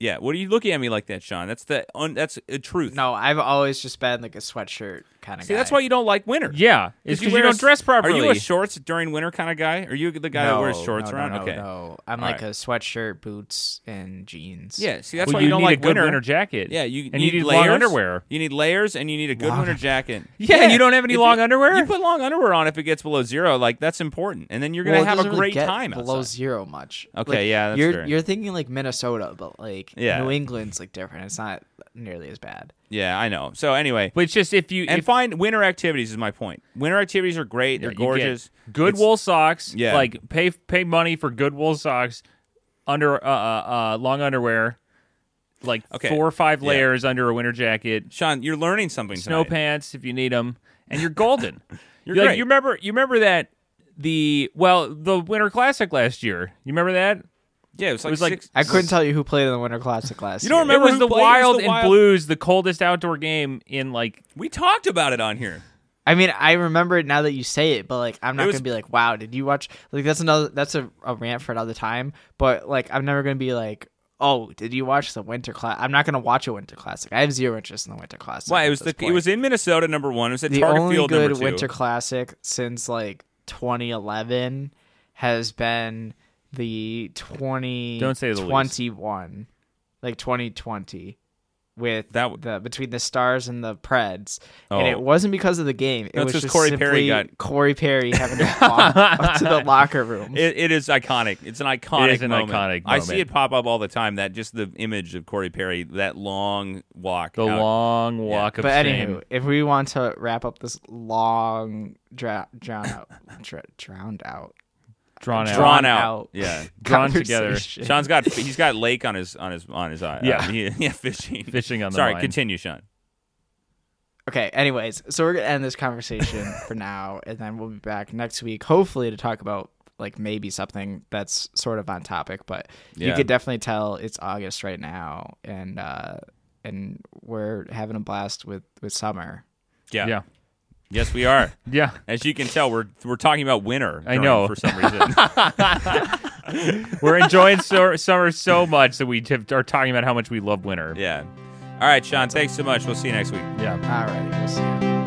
Yeah, what are you looking at me like that, Sean? That's the un, that's a truth. No, I've always just been like a sweatshirt kind of See, that's why you don't like winter. Yeah, it's because you, a don't dress properly. Are you a shorts during winter kind of guy? Are you the guy that wears shorts no, around? No, no, okay. no. I'm All like right. a sweatshirt, boots, and jeans. Yeah, see, that's well, why you, you, don't like good winter. jacket. Yeah, you and need you need layers, long underwear. You need layers, and you need a good winter jacket. (laughs) Yeah, you don't have any If long you- underwear? You put long underwear on if it gets below zero. Like that's important, and then you're gonna Well, have a really great get time below zero much. Okay, yeah, you're you're thinking like Minnesota, but like New England's like different. It's not nearly as bad. Yeah, I know. So anyway, But it's just if you and if, find winter activities is my point. Winter activities are great. They're gorgeous. good It's- wool socks. Yeah. like pay pay money for good wool socks, under uh, uh, uh long underwear, like Okay, four or five yeah. layers under a winter jacket, Sean, you're learning something. snow tonight. pants if you need them, and you're golden. (laughs) You're like, great. you remember you remember that the well the Winter Classic last year. You remember that? Yeah, it was like, was like- six, I couldn't tell you who played in the Winter Classic last You don't year. remember it was who the played? It was Wild the and Wild. Blues, the coldest outdoor game in like We talked about it on here. I mean, I remember it now that you say it, but like, I'm not was- gonna be like, "Wow, did you watch?" Like, that's another. That's a, a rant for another time. But like, I'm never gonna be like, "Oh, did you watch the Winter Class?" I'm not gonna watch a Winter Classic. I have zero interest in the Winter Classic. Why? at It was this the it was in Minnesota. Number one. It was at the Target only Field. good number two. Winter Classic since like 2011 has been the 20 Don't say the least. 21 like 2020 with That w- the between the stars and the Preds, Oh. and it oh. wasn't because of the game. It That's was 'cause just Corey Perry got- Corey Perry having to (laughs) walk up to the locker room. It, it is iconic. It's an iconic. It is an moment. iconic I see it pop up all the time. That just the image of Corey Perry, that long walk. the out. long walk of but shame. anywho, if we want to wrap up this long dra- drown out, dra- drowned out, drawn out. drawn drawn out. out Yeah. (laughs) Drawn together. conversation. Sean's got he's got lake on his on his on his eye. Yeah. Uh, he- (laughs) yeah, fishing. Fishing on the Sorry, line. continue, Sean. Okay, anyways, so we're gonna end this conversation (laughs) for now, and then we'll be back next week, hopefully to talk about like maybe something that's sort of on topic. But you could definitely tell it's August right now, and uh, and we're having a blast with with summer. Yeah. Yeah. Yes, we are. (laughs) Yeah. As you can tell, we're we're talking about winter. I during- know. for some reason. (laughs) (laughs) We're enjoying so- summer so much that we t- are talking about how much we love winter. yeah. All right, Sean. Thanks so much. We'll see you next week. Yeah. All righty, we'll see you.